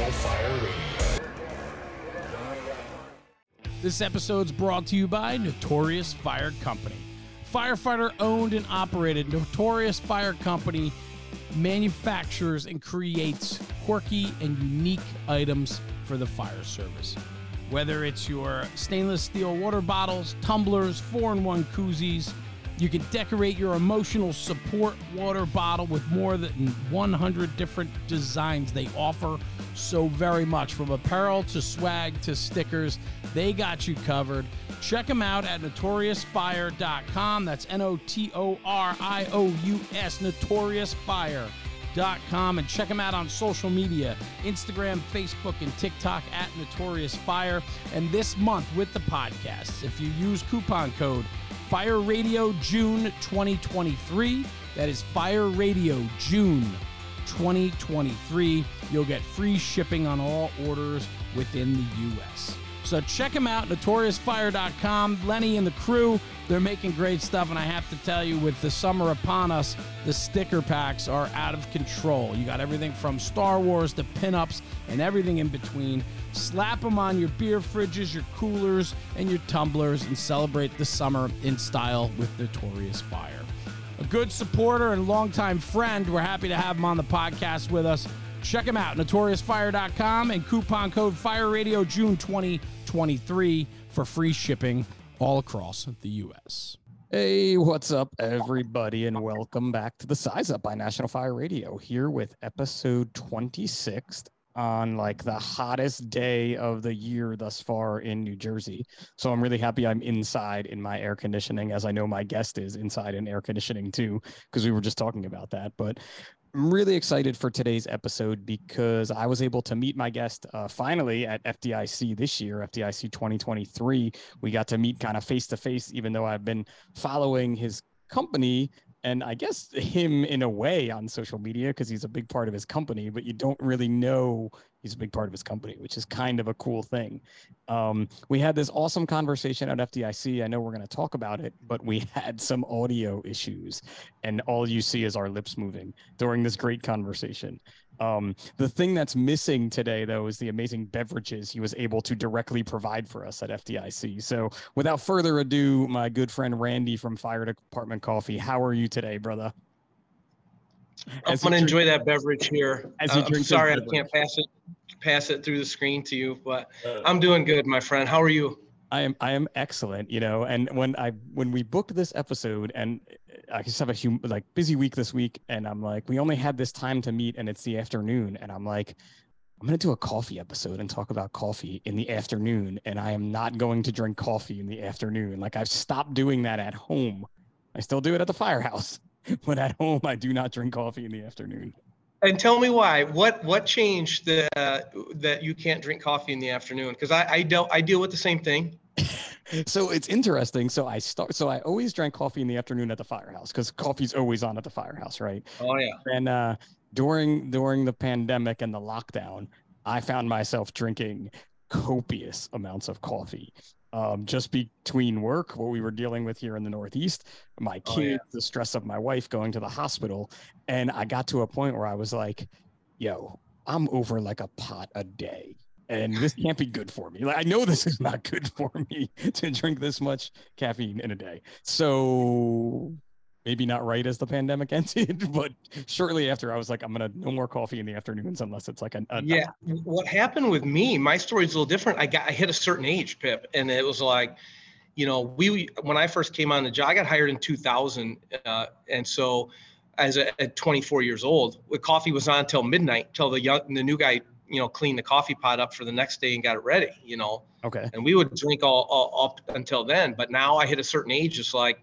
National Fire Radio. This episode's brought to you by Notorious Fire Company. Firefighter owned and operated, Notorious Fire Company manufactures and creates quirky and unique items for the fire service. Whether it's your stainless steel water bottles, tumblers, 4 in 1 koozies, you can decorate your emotional support water bottle with more than 100 different designs they offer so very much from apparel to swag to stickers. They got you covered. Check them out at notoriousfire.com. That's N O T O R I O U S, notoriousfire.com. And check them out on social media Instagram, Facebook, and TikTok at Notorious Fire. And this month with the podcast, if you use coupon code Fire Radio June 2023, that is Fire Radio June 2023, you'll get free shipping on all orders within the U.S. So check them out, notoriousfire.com. Lenny and the crew, they're making great stuff. And I have to tell you, with the summer upon us, the sticker packs are out of control. You got everything from Star Wars to pinups and everything in between. Slap them on your beer fridges, your coolers, and your tumblers and celebrate the summer in style with Notorious Fire. A good supporter and longtime friend. We're happy to have him on the podcast with us. Check him out, notoriousfire.com and coupon code Fire Radio June 2023 for free shipping all across the U.S. Hey, what's up, everybody, and welcome back to the Size Up by National Fire Radio. Here with episode 26 on like the hottest day of the year thus far in New Jersey. So I'm really happy I'm inside in my air conditioning, as I know my guest is inside in air conditioning too, because we were just talking about that. But I'm really excited for today's episode because I was able to meet my guest uh, finally at FDIC this year, FDIC 2023. We got to meet kind of face to face, even though I've been following his company and I guess him in a way on social media because he's a big part of his company, but you don't really know he's a big part of his company, which is kind of a cool thing. Um, we had this awesome conversation at FDIC. I know we're going to talk about it, but we had some audio issues, and all you see is our lips moving during this great conversation. Um, the thing that's missing today, though, is the amazing beverages he was able to directly provide for us at FDIC. So, without further ado, my good friend Randy from Fire Department Coffee, how are you today, brother? I'm gonna enjoy that beverage here. As you Uh, I'm drink sorry I can't pass it pass it through the screen to you, but I'm doing good, my friend. How are you? I am I am excellent, you know. And when I when we booked this episode, and I just have a hum, like busy week this week, and I'm like, we only had this time to meet, and it's the afternoon, and I'm like, I'm gonna do a coffee episode and talk about coffee in the afternoon, and I am not going to drink coffee in the afternoon. Like I've stopped doing that at home. I still do it at the firehouse, but at home I do not drink coffee in the afternoon. And tell me why. What what changed that uh, that you can't drink coffee in the afternoon? Because I I don't I deal with the same thing. so it's interesting. So I start. So I always drank coffee in the afternoon at the firehouse because coffee's always on at the firehouse, right? Oh yeah. And uh, during during the pandemic and the lockdown, I found myself drinking copious amounts of coffee. Um, just between work, what we were dealing with here in the Northeast, my Oh, kids, yeah. the stress of my wife going to the hospital, and I got to a point where I was like, "Yo, I'm over like a pot a day." And this can't be good for me. Like I know this is not good for me to drink this much caffeine in a day. So maybe not right as the pandemic ended, but shortly after, I was like, I'm gonna no more coffee in the afternoons unless it's like a, a Yeah. What happened with me? My story's a little different. I got I hit a certain age, Pip, and it was like, you know, we when I first came on the job, I got hired in 2000, uh, and so as a, at 24 years old, the coffee was on till midnight, till the young the new guy, you know, cleaned the coffee pot up for the next day and got it ready. You know, Okay. and we would drink all, all up until then. But now I hit a certain age, it's like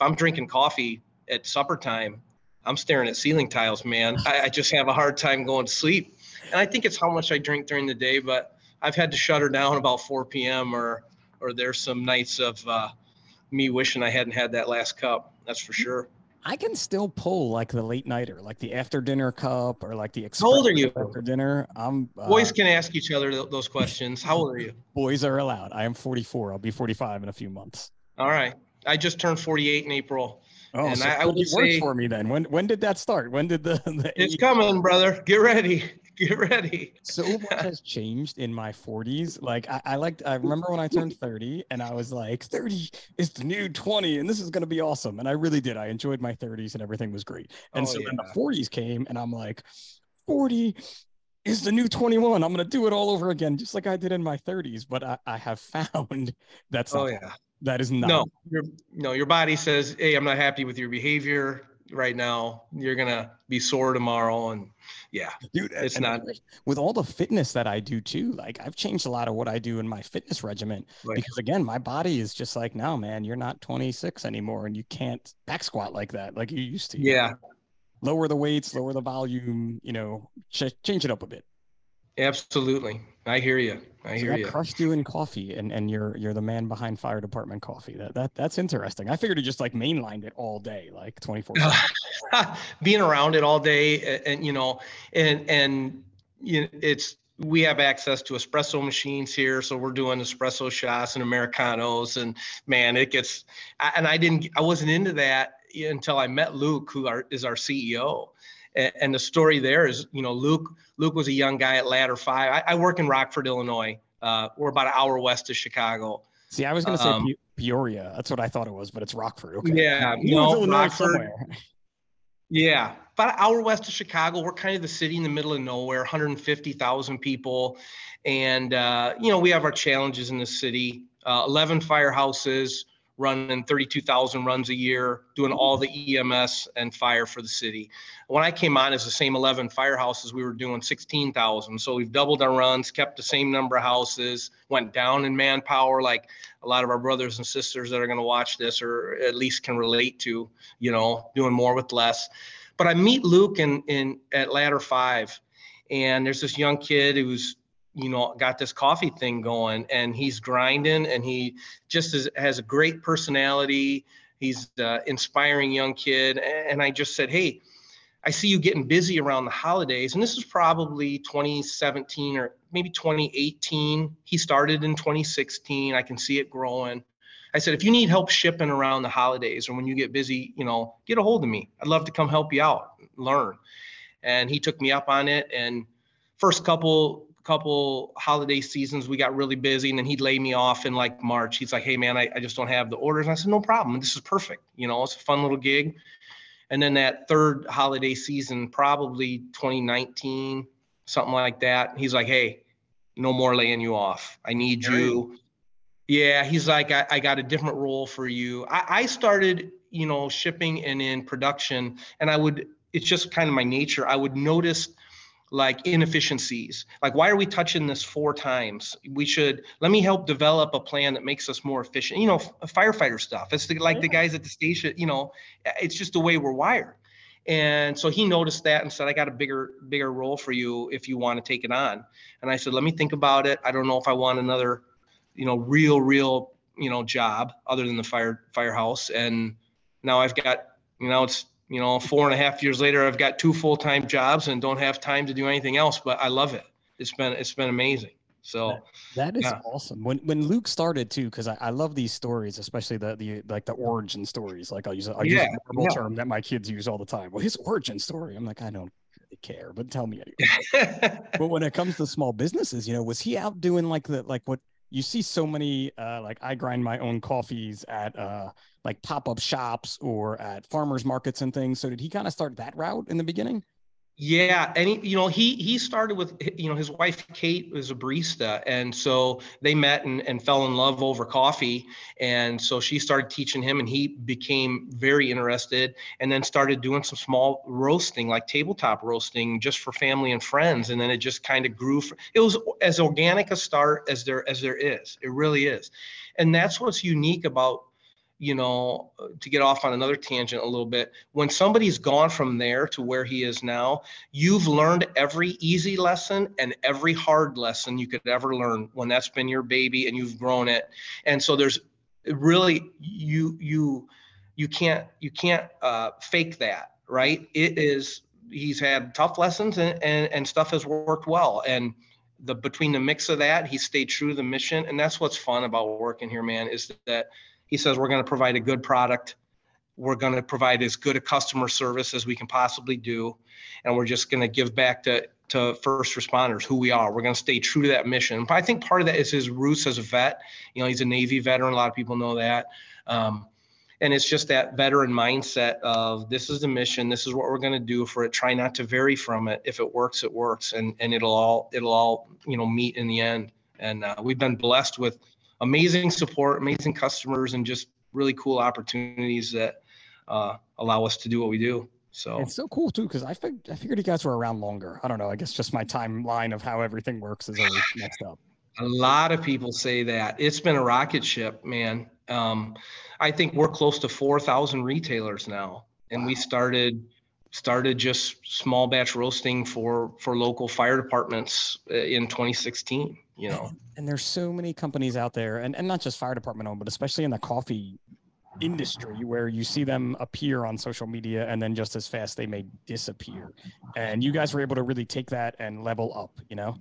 if I'm drinking coffee at supper time, I'm staring at ceiling tiles, man. I, I just have a hard time going to sleep. And I think it's how much I drink during the day, but I've had to shut her down about 4 p.m. or or there's some nights of uh, me wishing I hadn't had that last cup. That's for sure. I can still pull like the late nighter, like the after dinner cup or like the How old are you? after dinner. I'm uh, Boys can ask each other th- those questions. How old are you? boys are allowed. I am 44. I'll be 45 in a few months. All right. I just turned 48 in April. Oh, And so I- I would worked for me then. When when did that start? When did the, the It's coming, brother. Get ready. get ready. so much has changed in my 40s. Like I, I liked I remember when I turned 30 and I was like, 30 is the new 20 and this is gonna be awesome. And I really did. I enjoyed my 30s and everything was great. And Oh, so then the 40s came and I'm like, 40 is the new 21. I'm gonna do it all over again, just like I did in my 30s. But I, I have found that's Oh yeah. That is not No, your no, your body says, "Hey, I'm not happy with your behavior right now. You're gonna be sore tomorrow." And yeah, dude It's not- with all the fitness that i do too like i've changed a lot of what i do in my fitness regimen like because again my body is just like no man you're not 26 anymore and you can't back squat like that like you used to yeah, lower the weights lower the volume you know ch- change it up a bit absolutely. I hear you. I hear you. crushed you in coffee and and you're you're the man behind fire department coffee that that that's interesting i figured you just like mainlined it all day like 24 Being around it all day, and, and you know, and and you know, it's we have access to espresso machines here, so we're doing espresso shots and americanos, and man, it gets. And I didn't, I wasn't into that until I met Luke, who are, is our CEO. A- And the story there is, you know, Luke. Luke was a young guy at Ladder Five. I, I work in Rockford, Illinois. Uh, we're about an hour west of Chicago. see i was going to say Um, Pe- peoria that's what i thought it was but it's rockford okay Yeah, You knew it was no, Rockford. Yeah, about an hour west of Chicago. We're kind of the city in the middle of nowhere, 150,000 people. And, uh, you know, we have our challenges in the city. Uh, 11 firehouses running 32,000 runs a year, doing all the EMS and fire for the city. When I came on as the same 11 firehouses, we were doing 16,000. So we've doubled our runs, kept the same number of houses, went down in manpower, like a lot of our brothers and sisters that are going to watch this or at least can relate to you know, doing more with less. But I meet Luke in in at Ladder Five, and there's this young kid who's you know got this coffee thing going, and he's grinding, and he just is, has a great personality. He's uh, inspiring young kid, and I just said, hey. I see you getting busy around the holidays, and this is probably 2017 or maybe 2018. He started in 2016. I can see it growing. I said, if you need help shipping around the holidays or when you get busy, you know, get a hold of me. I'd love to come help you out, learn. And he took me up on it. And first couple couple holiday seasons, we got really busy, and then he'd lay me off in like March. He's like, hey man, I, I just don't have the orders. And I said, no problem. This is perfect. You know, it's a fun little gig. And then that third holiday season, probably 2019, something like that. He's like, hey, no more laying you off. I need you. Yeah, he's like, I, I got a different role for you. I, I started, you know, shipping and in production, and I would, it's just kind of my nature. I would notice like inefficiencies. Like, why are we touching this four times? We should, let me help develop a plan that makes us more efficient. You know, f- uh, firefighter stuff. It's the, like the guys at the station, you know, uh, it's just the way we're wired. And so he noticed that and said, I got a bigger, bigger role for you if you want to take it on. And I said, let me think about it. I don't know if I want another, you know, real, real, you know, job other than the fire firehouse. And now I've got, you know, it's, you know, four and a half years later, I've got two full-time jobs and don't have time to do anything else, but I love it. It's been, it's been amazing. So That is Yeah. awesome. When when Luke started too, because I, I love these stories, especially the the like the origin stories. Like I'll use I'll use a verbal yeah. term that my kids use all the time. Well, his origin story. I'm like, I don't really care, but tell me anyway. but when it comes to small businesses, you know, was he out doing like the like what you see so many uh like I grind my own coffees at uh like pop-up shops or at farmers markets and things. So did he kind of start that route in the beginning? Yeah, and he, you know, he he started with you know his wife Kate was a barista, and so they met and, and fell in love over coffee, and so she started teaching him, and he became very interested, and then started doing some small roasting, like tabletop roasting, just for family and friends, and then it just kind of grew. For, it was as organic a start as there as there is. It really is, and that's what's unique about you know, to get off on another tangent a little bit, when somebody's gone from there to where he is now, you've learned every easy lesson and every hard lesson you could ever learn when that's been your baby and you've grown it. And so there's really you you you can't you can't uh, fake that, right? It is he's had tough lessons and, and and stuff has worked well and the between the mix of that he stayed true to the mission and that's what's fun about working here man is that he says we're going to provide a good product we're going to provide as good a customer service as we can possibly do and we're just going to give back to to first responders who we are. We're going to stay true to that mission. But I think part of that is his roots as a vet. You know, he's a Navy veteran. A lot of people know that. Um, and it's just that veteran mindset of this is the mission this is what we're going to do for it try not to vary from it if it works it works and and it'll all it'll all you know meet in the end and uh, we've been blessed with amazing support amazing customers and just really cool opportunities that uh, allow us to do what we do. So it's so cool too because I, fig- I figured you guys were around longer. I don't know. I guess just my timeline of how everything works is always messed up. A lot of people say that. It's been a rocket ship man. Um, I think we're close to 4,000 retailers now, and wow. we started started just small batch roasting for for local fire departments uh, in 2016 you know? And, and there's so many companies out there and, and not just fire department owned but especially in the coffee industry where you see them appear on social media and then just as fast they may disappear. And you guys were able to really take that and level up you know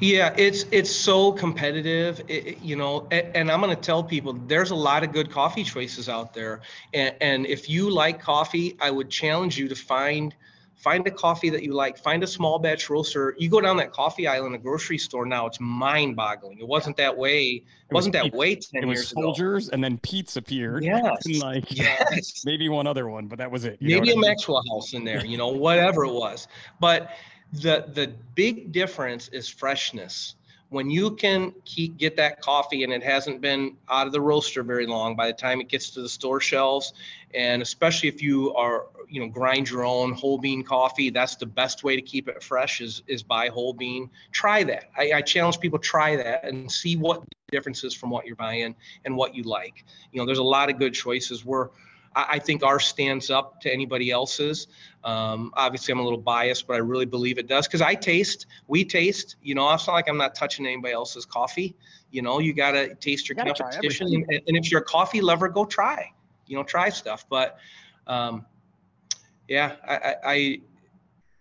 yeah, it's it's so competitive, it, you know. And, and I'm going to tell people there's a lot of good coffee choices out there, and, and if you like coffee, I would challenge you to find find a coffee that you like. Find a small batch roaster. You go down that coffee aisle in a grocery store now; it's mind-boggling. It wasn't that way. It wasn't that way ten it was years Folgers, ago. and then Pete's appeared. Yes, and like yes. maybe one other one, but that was it. maybe a I mean? Maxwell House in there. You know, whatever it was, but the the big difference is freshness. When you can keep get that coffee and it hasn't been out of the roaster very long by the time it gets to the store shelves and especially if you are you know grind your own whole bean coffee that's the best way to keep it fresh is is buy whole bean. Try that. I, I challenge people try that and see what differences from what you're buying and what you like. You know there's a lot of good choices. We're I, think ours stands up to anybody else's. Um, obviously, I'm a little biased, but I really believe it does because I taste, we taste. You know, it's not like I'm not touching anybody else's coffee. You know, you got to taste your you competition. And, and, if you're a coffee lover, go try. You know, try stuff. But um, yeah, I, I, I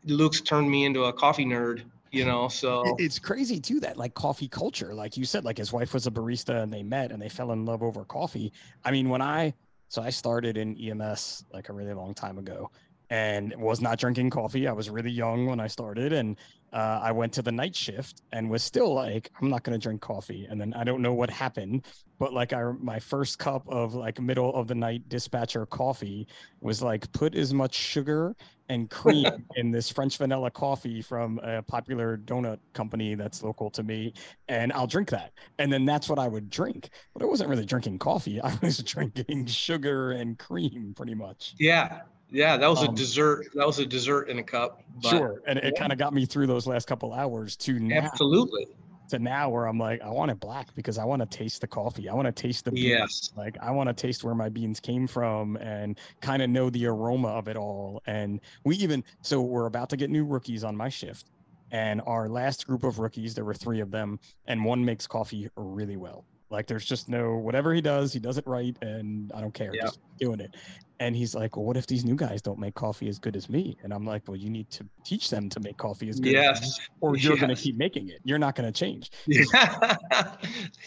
Luke's turned me into a coffee nerd you know so it's crazy too that like coffee culture like you said like his wife was a barista and they met and they fell in love over coffee i mean when i so I started in EMS like a really long time ago and was not drinking coffee. I was really young when I started and uh, I went to the night shift and was still like, I'm not going to drink coffee. And then I don't know what happened, but like I, my first cup of like middle of the night dispatcher coffee was like, put as much sugar and cream in this French vanilla coffee from a popular donut company that's local to me, and I'll drink that. And then that's what I would drink. But I wasn't really drinking coffee. I was drinking sugar and cream pretty much. Yeah. Yeah, that was um, a dessert. That was a dessert in a cup. But, sure, and it yeah. kind of got me through those last couple hours to now. Absolutely to now where I'm like, I want it black because I want to taste the coffee. I want to taste the beans. Yes. Like I want to taste where my beans came from and kind of know the aroma of it all. And we even so we're about to get new rookies on my shift. And our last group of rookies, there were three of them, and one makes coffee really well. Like there's just no whatever he does, he does it right, and I don't care, yeah. just doing it. And he's like, Well, what if these new guys don't make coffee as good as me? And I'm like, Well, you need to teach them to make coffee as good yes. as me, or you're yes. gonna keep making it. You're not gonna change. Yeah.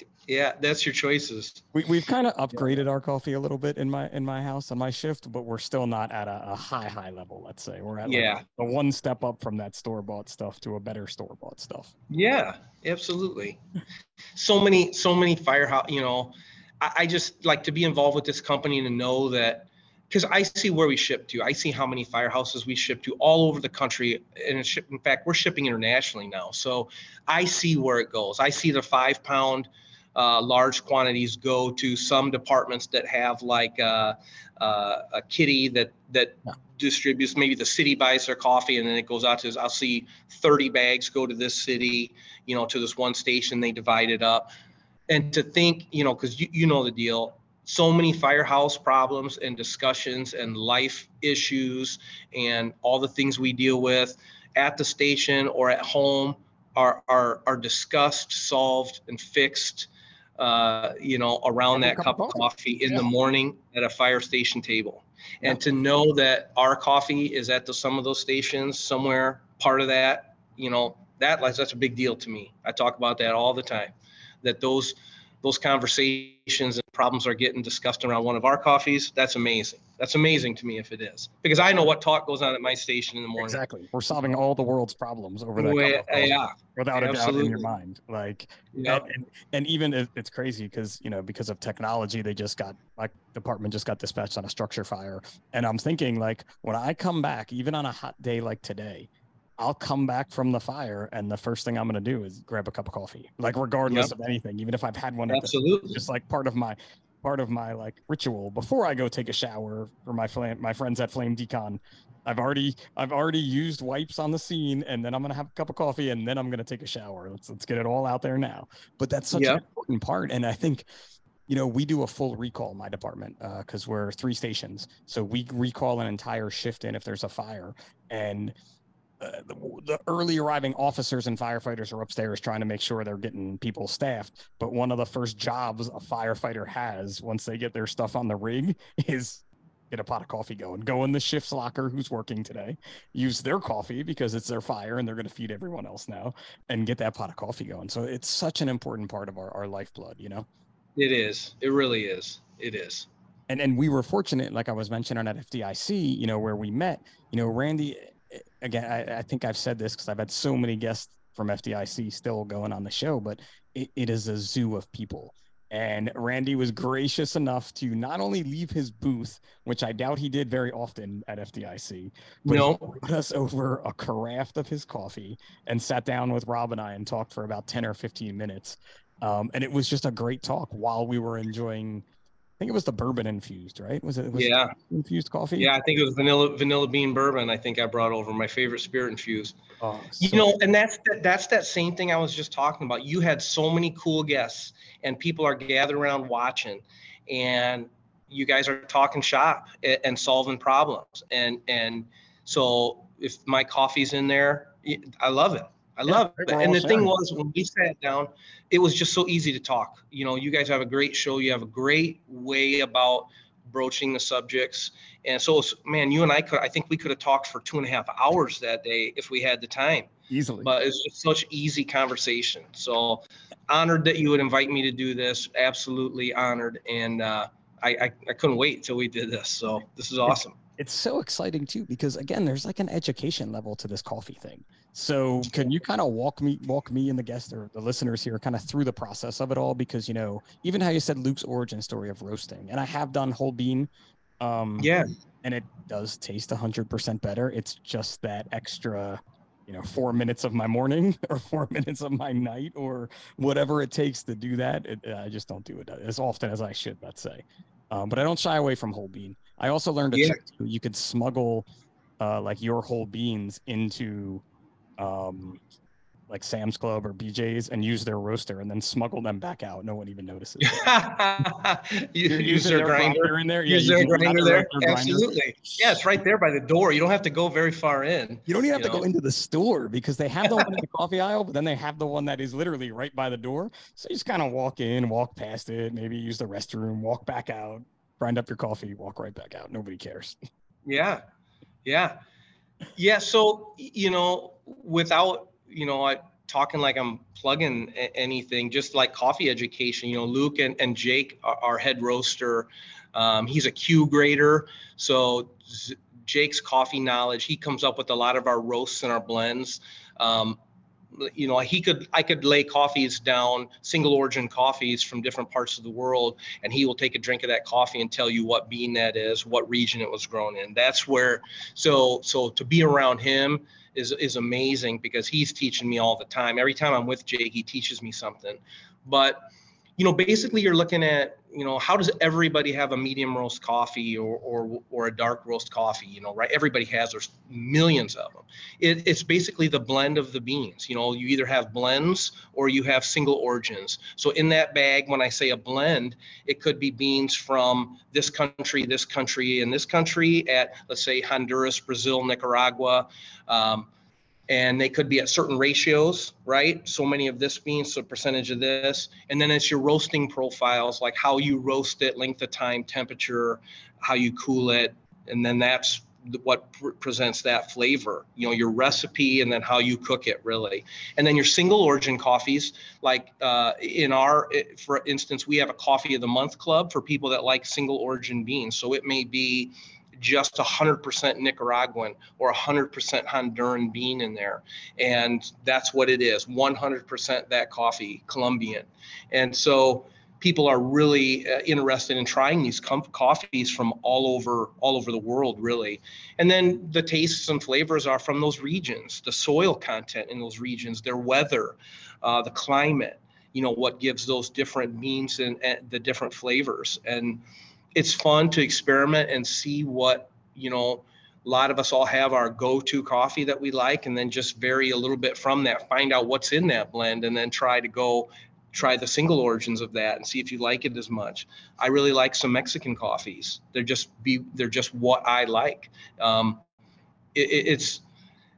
yeah, that's your choices. We we've kind of upgraded yeah. our coffee a little bit in my in my house on my shift, but we're still not at a, a high, high level, let's say. We're at yeah. Like a one step up from that store bought stuff to a better store bought stuff. Yeah, absolutely. so many, so many firehouse, you know. I, I just like to be involved with this company and to know that because I see where we ship to. I see how many firehouses we ship to all over the country. And in fact, we're shipping internationally now. So I see where it goes. I see the five pound uh, large quantities go to some departments that have like a, uh, uh, a kitty that that yeah. distributes. Maybe the city buys their coffee and then it goes out to. I'll see 30 bags go to this city. You know, to this one station. They divide it up. And to think, you know, because you, you know the deal so many firehouse problems and discussions and life issues and all the things we deal with at the station or at home are are, are discussed, solved, and fixed. Uh, you know, around that cup of coffee in the morning at a fire station table, and to know that our coffee is at the, some of those stations somewhere, part of that, you know, that that's a big deal to me. I talk about that all the time. That those those conversations and problems are getting discussed around one of our coffees, that's amazing. That's amazing to me if it is, because I know what talk goes on at my station in the morning. Exactly. We're solving all the world's problems over that. Of yeah, without a doubt in your mind. Like, yeah, and, and, and even it, it's crazy because you know because of technology they just got my department just got dispatched on a structure fire and i'm thinking like when i come back even on a hot day like today i'll come back from the fire and the first thing i'm going to do is grab a cup of coffee like regardless of anything even if i've had one the, absolutely. just like part of my part of my like ritual before i go take a shower for my flame my friends at flame decon. I've already i've already used wipes on the scene and then i'm gonna have a cup of coffee and then i'm gonna take a shower. Let's let's get it all out there now. But that's such Yeah. an important part and i think you know we do a full recall in my department uh, because we're three stations. So we recall an entire shift in if there's a fire and uh, the, the early arriving officers and firefighters are upstairs trying to make sure they're getting people staffed. But one of the first jobs a firefighter has once they get their stuff on the rig is get a pot of coffee going. Go in the shift's locker who's working today, use their coffee because it's their fire and they're going to feed everyone else now, and get that pot of coffee going. So it's such an important part of our, our lifeblood, you know? It is. It really is. It is. and and we were fortunate, like I was mentioning at FDIC, you know, where we met. You know, Randy. Again, I, I think I've said this because I've had so many guests from FDIC still going on the show, but it, it is a zoo of people. And Randy was gracious enough to not only leave his booth, which I doubt he did very often at FDIC, but No. he brought us over a carafe of his coffee and sat down with Rob and I and talked for about 10 or 15 minutes. Um, and it was just a great talk while we were enjoying think it was the bourbon infused, right? Was it? Was it Yeah. infused coffee? Yeah, I think it was vanilla vanilla bean bourbon. I think I brought over my favorite spirit infused. Oh, You know, and that's that, that's that same thing I was just talking about. You had so many cool guests, and people are gathered around watching, and you guys are talking shop and, and solving problems. And and so if my coffee's in there, I love it. I Yeah, love it. And the thing was, when we sat down, it was just so easy to talk. You know, you guys have a great show. You have a great way about broaching the subjects. And so, man, you and I could, I think we could have talked for two and a half hours that day if we had the time easily. but it's just such easy conversation. So honored that you would invite me to do this. Absolutely honored, and uh, I, I I couldn't wait till we did this. So this is awesome. it's so exciting too because again, there's like an education level to this coffee thing. So can you kind of walk me, walk me and the guests or the listeners here kind of through the process of it all? Because you know, even how you said Luke's origin story of roasting, and I have done whole bean. Um, Yeah, and it does taste 100% better. It's just that extra, you know, four minutes of my morning or four minutes of my night or whatever it takes to do that. It, I just don't do it as often as I should, let's say. Um, but I don't shy away from whole bean. I also learned a Yeah. trick too. You could smuggle uh, like your whole beans into um, like Sam's Club or BJ's and use their roaster and then smuggle them back out. No one even notices. you use their grinder. in there. Use their grinder there. grinder. Absolutely. Yeah, it's right there by the door. You don't have to go very far in. You don't even have to go into the store because they have the one in the coffee aisle, but then they have the one that is literally right by the door. So you just kind of walk in, walk past it, maybe use the restroom, walk back out, grind up your coffee, walk right back out. Nobody cares. Yeah, yeah, yeah. So you know, without you know, I talking like I'm plugging anything, just like coffee education. You know, Luke and, and Jake, our, our head roaster, um, he's a Q grader. So Z- Jake's coffee knowledge, he comes up with a lot of our roasts and our blends. Um, you know, he could I could lay coffees down, single origin coffees from different parts of the world, and he will take a drink of that coffee and tell you what bean that is, what region it was grown in. That's where so so to be around him is is amazing because he's teaching me all the time. Every time I'm with Jake, he teaches me something. But you know, basically you're looking at, you know, how does everybody have a medium roast coffee or or or a dark roast coffee, you know, right? Everybody has there's millions of them. It, it's basically the blend of the beans. You know, you either have blends or you have single origins. So in that bag, when I say a blend, it could be beans from this country, this country, and this country at let's say Honduras, Brazil, Nicaragua. Um, and they could be at certain ratios, right? So many of this bean, so percentage of this, and then it's your roasting profiles, like how you roast it, length of time, temperature, how you cool it, and then that's what pr- presents that flavor. You know, your recipe, and then how you cook it, really. And then your single origin coffees, like uh, in our, for instance, we have a coffee of the month club for people that like single origin beans. So it may be just 100% Nicaraguan or 100% Honduran bean in there. And that's what it is 100% that coffee, Colombian. And so people are really uh, interested in trying these coffees from all over all over the world really and then the tastes and flavors are from those regions the soil content in those regions their weather uh, the climate you know what gives those different beans and, and the different flavors and it's fun to experiment and see what you know a lot of us all have our go-to coffee that we like and then just vary a little bit from that find out what's in that blend and then try to go try the single origins of that and see if you like it as much. I really like some mexican coffees. They're just be they're just what i like. Um, it, it's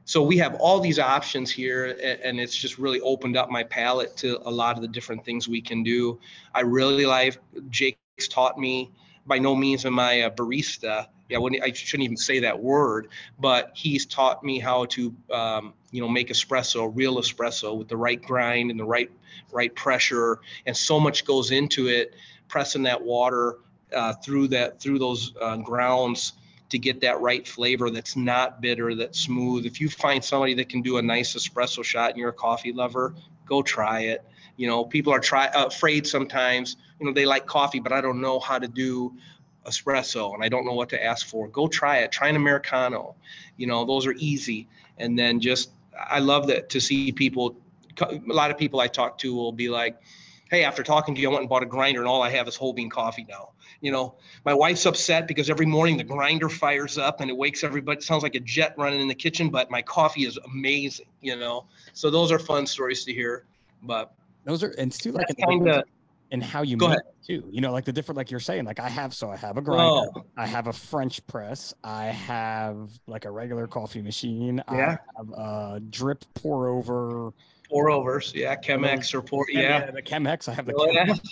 so we have all these options here and it's just really opened up my palate to a lot of the different things we can do. I really like jake's taught me by no means am I a barista. Yeah, I, I shouldn't even say that word, but he's taught me how to, um, you know, make espresso, real espresso with the right grind and the right right pressure, and so much goes into it, pressing that water uh, through that through those uh, grounds to get that right flavor that's not bitter, that's smooth. If you find somebody that can do a nice espresso shot and you're a coffee lover, go try it. You know, people are try afraid sometimes. You know, they like coffee, but I don't know how to do espresso and I don't know what to ask for. Go try it. Try an americano. You know, those are easy. And then just I love that to see people. A lot of people I talk to will be like, "Hey, after talking to you, I went and bought a grinder, and all I have is whole bean coffee now." You know, my wife's upset because every morning the grinder fires up and it wakes everybody. It sounds like a jet running in the kitchen, but my coffee is amazing. You know, so those are fun stories to hear. But those are and it's too like kind of and how you Go make ahead. it too. You know, like the different, like you're saying, like I have, so I have a oh. grinder, oh. I have a French press, I have like a regular coffee machine, yeah. I have a drip pour over, pour overs, yeah, Chemex or pour, yeah. yeah, the Chemex. I have the oh, Chemex.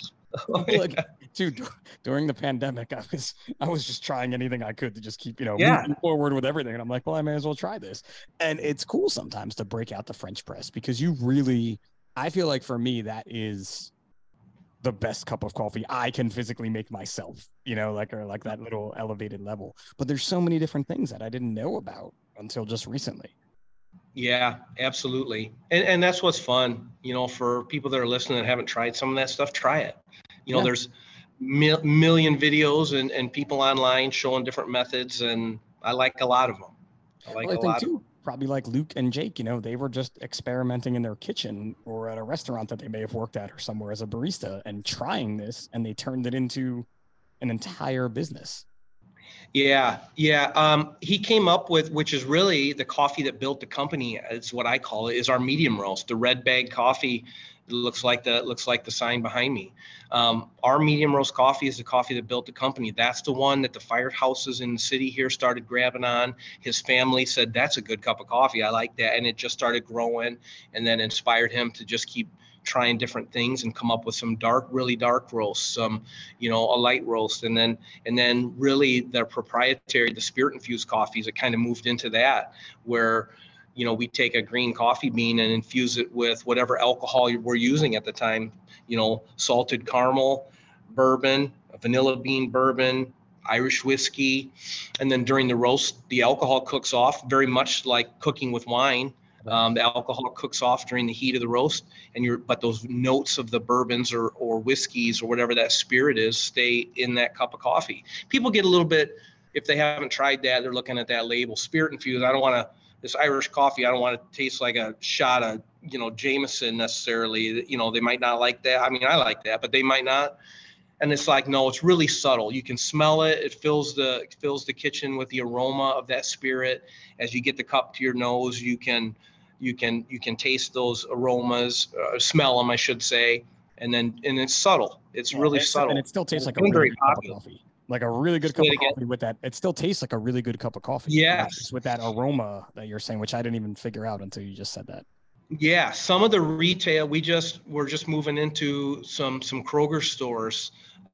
Oh, like, dude, during the pandemic, I was I was just trying anything I could to just keep you know yeah. moving forward with everything, and I'm like, well, I may as well try this. And it's cool sometimes to break out the French press because you really I feel like for me, that is the best cup of coffee I can physically make myself, you know, like or like that little elevated level. But there's so many different things that I didn't know about until just recently. Yeah, absolutely. And and that's what's fun, you know, for people that are listening and haven't tried some of that stuff, try it. You know, yeah. there's mil- million videos and, and people online showing different methods and I like a lot of them. I like well, I a lot too. Of- probably like Luke and Jake, you know, they were just experimenting in their kitchen or at a restaurant that they may have worked at or somewhere as a barista and trying this and they turned it into an entire business. Yeah, yeah. Um, he came up with, which is really the coffee that built the company, It's what I call it, is our medium roast, the red bag coffee it looks like the looks like the sign behind me. Um, our medium roast coffee is the coffee that built the company. That's the one that the firehouses in the city here started grabbing on. His family said that's a good cup of coffee. I like that, and it just started growing, and then inspired him to just keep trying different things and come up with some dark really dark roasts some you know a light roast and then and then really the proprietary the spirit infused coffees it kind of moved into that where you know, we take a green coffee bean and infuse it with whatever alcohol we're using at the time, you know, salted caramel, bourbon, vanilla bean bourbon, Irish whiskey. And then during the roast, the alcohol cooks off very much like cooking with wine. Um, the alcohol cooks off during the heat of the roast, and you're but those notes of the bourbons or or whiskeys or whatever that spirit is stay in that cup of coffee. People get a little bit if they haven't tried that, they're looking at that label, spirit infused. I don't want to this Irish coffee, I don't want to taste like a shot of, you know, Jameson necessarily. You know, they might not like that. I mean, I like that, but they might not. And it's like, no, it's really subtle. You can smell it. It fills the it fills the kitchen with the aroma of that spirit. As you get the cup to your nose, you can you can you can taste those aromas, uh, smell them, I should say. And then and it's subtle. It's yeah, really it's, subtle. And it still tastes like a really coffee like a really good cup of coffee with that. It still tastes like a really good cup of coffee. Yes. With that aroma that you're saying, which I didn't even figure out until you just said that. Yeah, some of the retail we just we're just moving into some some Kroger stores.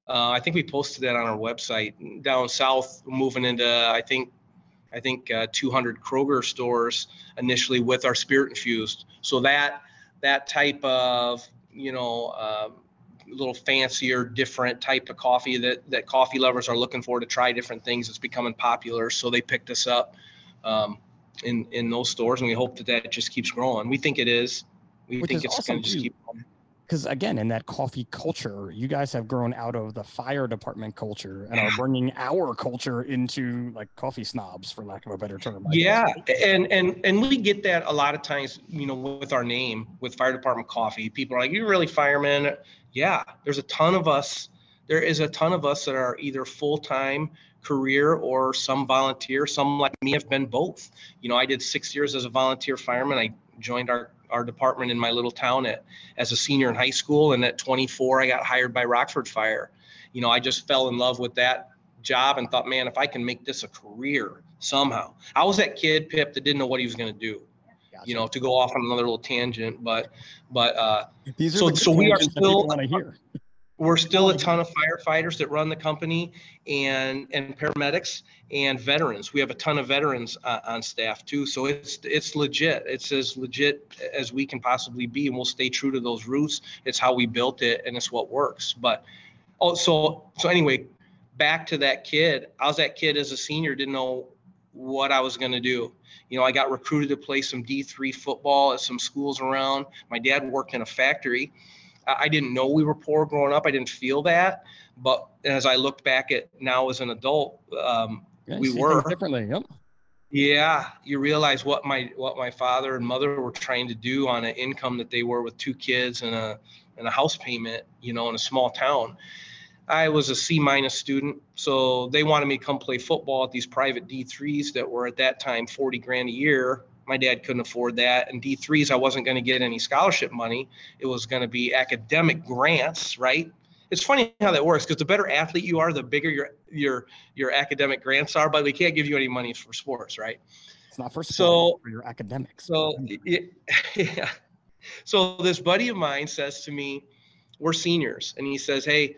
Uh, I think we posted that on our website down south. Moving into I think I think uh, 200 Kroger stores initially with our spirit infused. So that that type of you know um, little fancier, different type of coffee that that coffee lovers are looking for to try different things. It's becoming popular, so they picked us up um, in in those stores, and we hope that that just keeps growing. We think it is. We Which think is it's awesome, going to just keep growing. Because again in that coffee culture you guys have grown out of the fire department culture and are bringing our culture into like coffee snobs for lack of a better term I guess. Yeah, and and and we get that a lot of times, you know, with our name, with fire department coffee. People are like, "You really firemen?" Yeah, there's a ton of us. There is a ton of us that are either full time career or some volunteer. Some like me have been both. You know, I did six years as a volunteer fireman. I joined our our department in my little town at as a senior in high school, and at 24, I got hired by Rockford Fire. You know, I just fell in love with that job and thought, man, if I can make this a career somehow. I was that kid, Pip, that didn't know what he was going to do, Gotcha. you know, to go off on another little tangent. But, but uh, these are so- the so we are tangents that people still- want to hear we're still a ton of firefighters that run the company and, and paramedics and veterans. We have a ton of veterans uh, on staff too. So it's, it's legit. It's as legit as we can possibly be. And we'll stay true to those roots. It's how we built it and it's what works. But, oh, so, so anyway, back to that kid. I was that kid as a senior, didn't know what I was going to do. You know, I got recruited to play some D3 football at some schools around. My dad worked in a factory. I didn't know we were poor growing up. I didn't feel that. But as I look back at now as an adult, um, Yeah, We were. differently yep yeah, you realize what my what my father and mother were trying to do on an income that they were with two kids and a and a house payment, you know, in a small town. I was a C minus student, so they wanted me to come play football at these private D3s that were at that time 40 grand a year. My dad couldn't afford that. And D3s, I wasn't going to get any scholarship money. It was going to be academic grants, right? It's funny how that works because the better athlete you are, the bigger your your your academic grants are, but we can't give you any money for sports, right? it's not for So- for your academics So, it, yeah. So this buddy of mine says to me, "We're seniors," and he says, "Hey,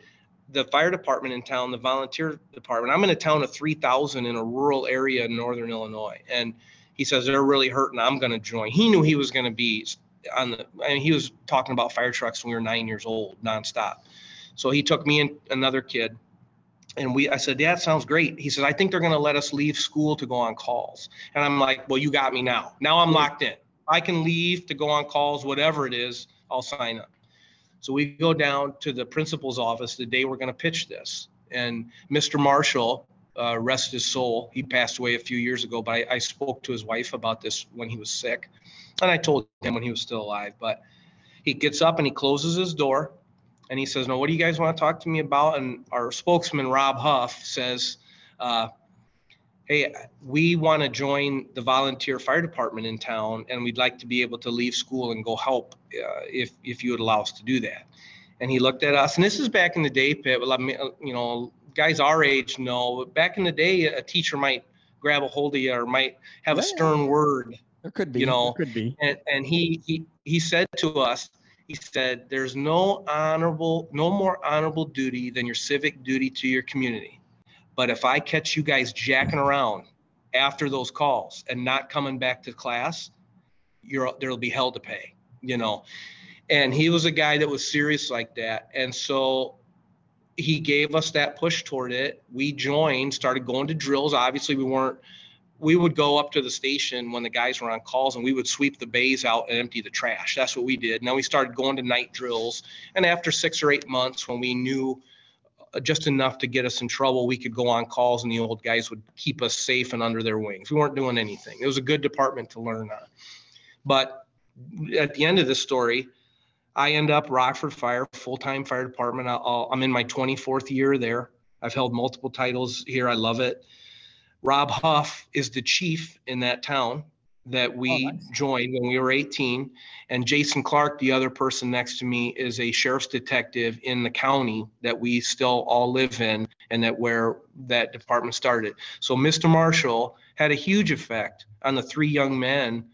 the fire department in town, the volunteer department. I'm in a town of 3,000 in a rural area in northern Illinois, and he says they're really hurting. I'm going to join." He knew he was going to be on the. I mean, he was talking about fire trucks when we were nine years old, nonstop. So he took me and another kid and we i said yeah that sounds great he said i think they're going to let us leave school to go on calls and i'm like well you got me now now i'm locked in i can leave to go on calls whatever it is i'll sign up so we go down to the principal's office the day we're going to pitch this and mr marshall uh, rest his soul he passed away a few years ago but I, I spoke to his wife about this when he was sick and i told him when he was still alive but he gets up and he closes his door and he says, "No, what do you guys want to talk to me about?" And our spokesman Rob Huff says, uh, "Hey, we want to join the volunteer fire department in town, and we'd like to be able to leave school and go help uh, if if you would allow us to do that." And he looked at us, and this is back in the day, Pip. uh, You know, guys our age know. But back in the day, a teacher might grab a hold of you or might have a stern word there could be you know, there could be. and and he he he said to us he said there's no honorable no more honorable duty than your civic duty to your community. But if i catch you guys jacking around after those calls and not coming back to class you're there'll be hell to pay you know? And he was a guy that was serious like that. And so he gave us that push toward it we joined started going to drills obviously we weren't we would go up to the station when the guys were on calls and we would sweep the bays out and empty the trash. That's what we did. And then we started going to night drills. And after six or eight months, when we knew uh, just enough to get us in trouble, we could go on calls and the old guys would keep us safe and under their wings. We weren't doing anything. It was a good department to learn on. But at the end of this story, I end up Rockford Fire, full-time fire department. I'll, I'm in my 24th year there. I've held multiple titles here. I love it. Rob Huff is the chief in that town that we Oh, nice. joined when we were 18. And Jason Clark, the other person next to me, is a sheriff's detective in the county that we still all live in and that where that department started. So Mr. Marshall had a huge effect on the three young men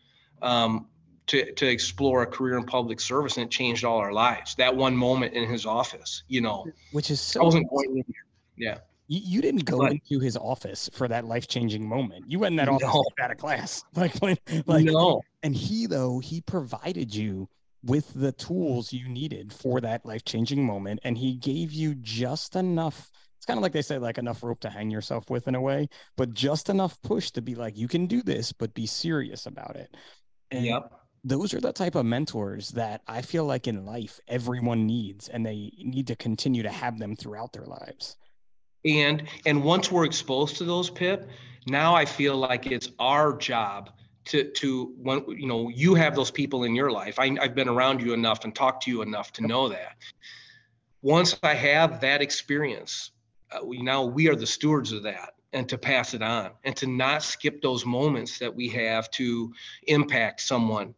um, to, to explore a career in public service and it changed all our lives. That one moment in his office, you know, which is so I wasn't going in Yeah. You, you didn't go But- into his office for that life changing moment. You went in that office No. out of class, like like, like no. and he though he provided you with the tools you needed for that life-changing moment and he gave you just enough it's kind of like they say like enough rope to hang yourself with in a way but just enough push to be like you can do this but be serious about it and Yep. Those are the type of mentors that i feel like in life everyone needs and they need to continue to have them throughout their lives. And and once we're exposed to those pip now i feel like it's our job to to when you know you have those people in your life. I, i've been around you enough and talked to you enough to know that. Once i have that experience uh, we now we are the stewards of that and to pass it on and to not skip those moments that we have to impact someone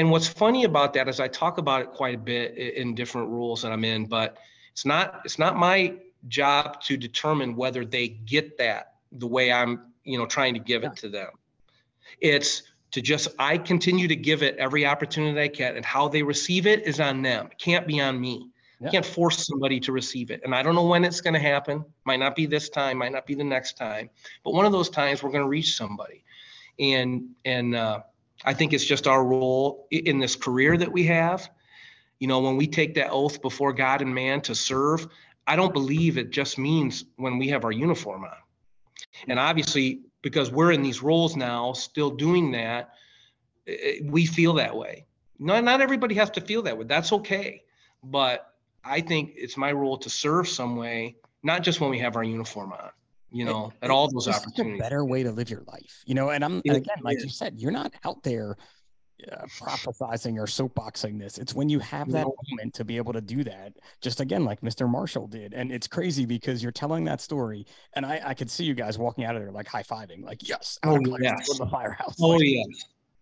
and what's funny about that is i talk about it quite a bit in different rules that i'm in but it's not it's not my job to determine whether they get that the way i'm you know trying to give it to them. It's to just i continue to give it every opportunity i can and how they receive it is on them. It can't be on me. Yeah. I can't force somebody to receive it and i don't know when it's going to happen. Might not be this time might not be the next time but one of those times we're going to reach somebody. And and uh, i think it's just our role in this career that we have. You know when we take that oath before god and man to serve i don't believe it just means when we have our uniform on. And obviously because we're in these roles now still doing that we feel that way. Not, not everybody has to feel that way. That's okay. But i think it's my role to serve some way not just when we have our uniform on you It- know at all those opportunities a better way to live your life you know and i'm and It again like you said you're not out there uh, prophesizing or soapboxing this it's when you have that moment to be able to do that just again like mr marshall did and it's crazy because you're telling that story and i i could see you guys walking out of there like high-fiving like yes Oh, yes. the firehouse oh Like, yeah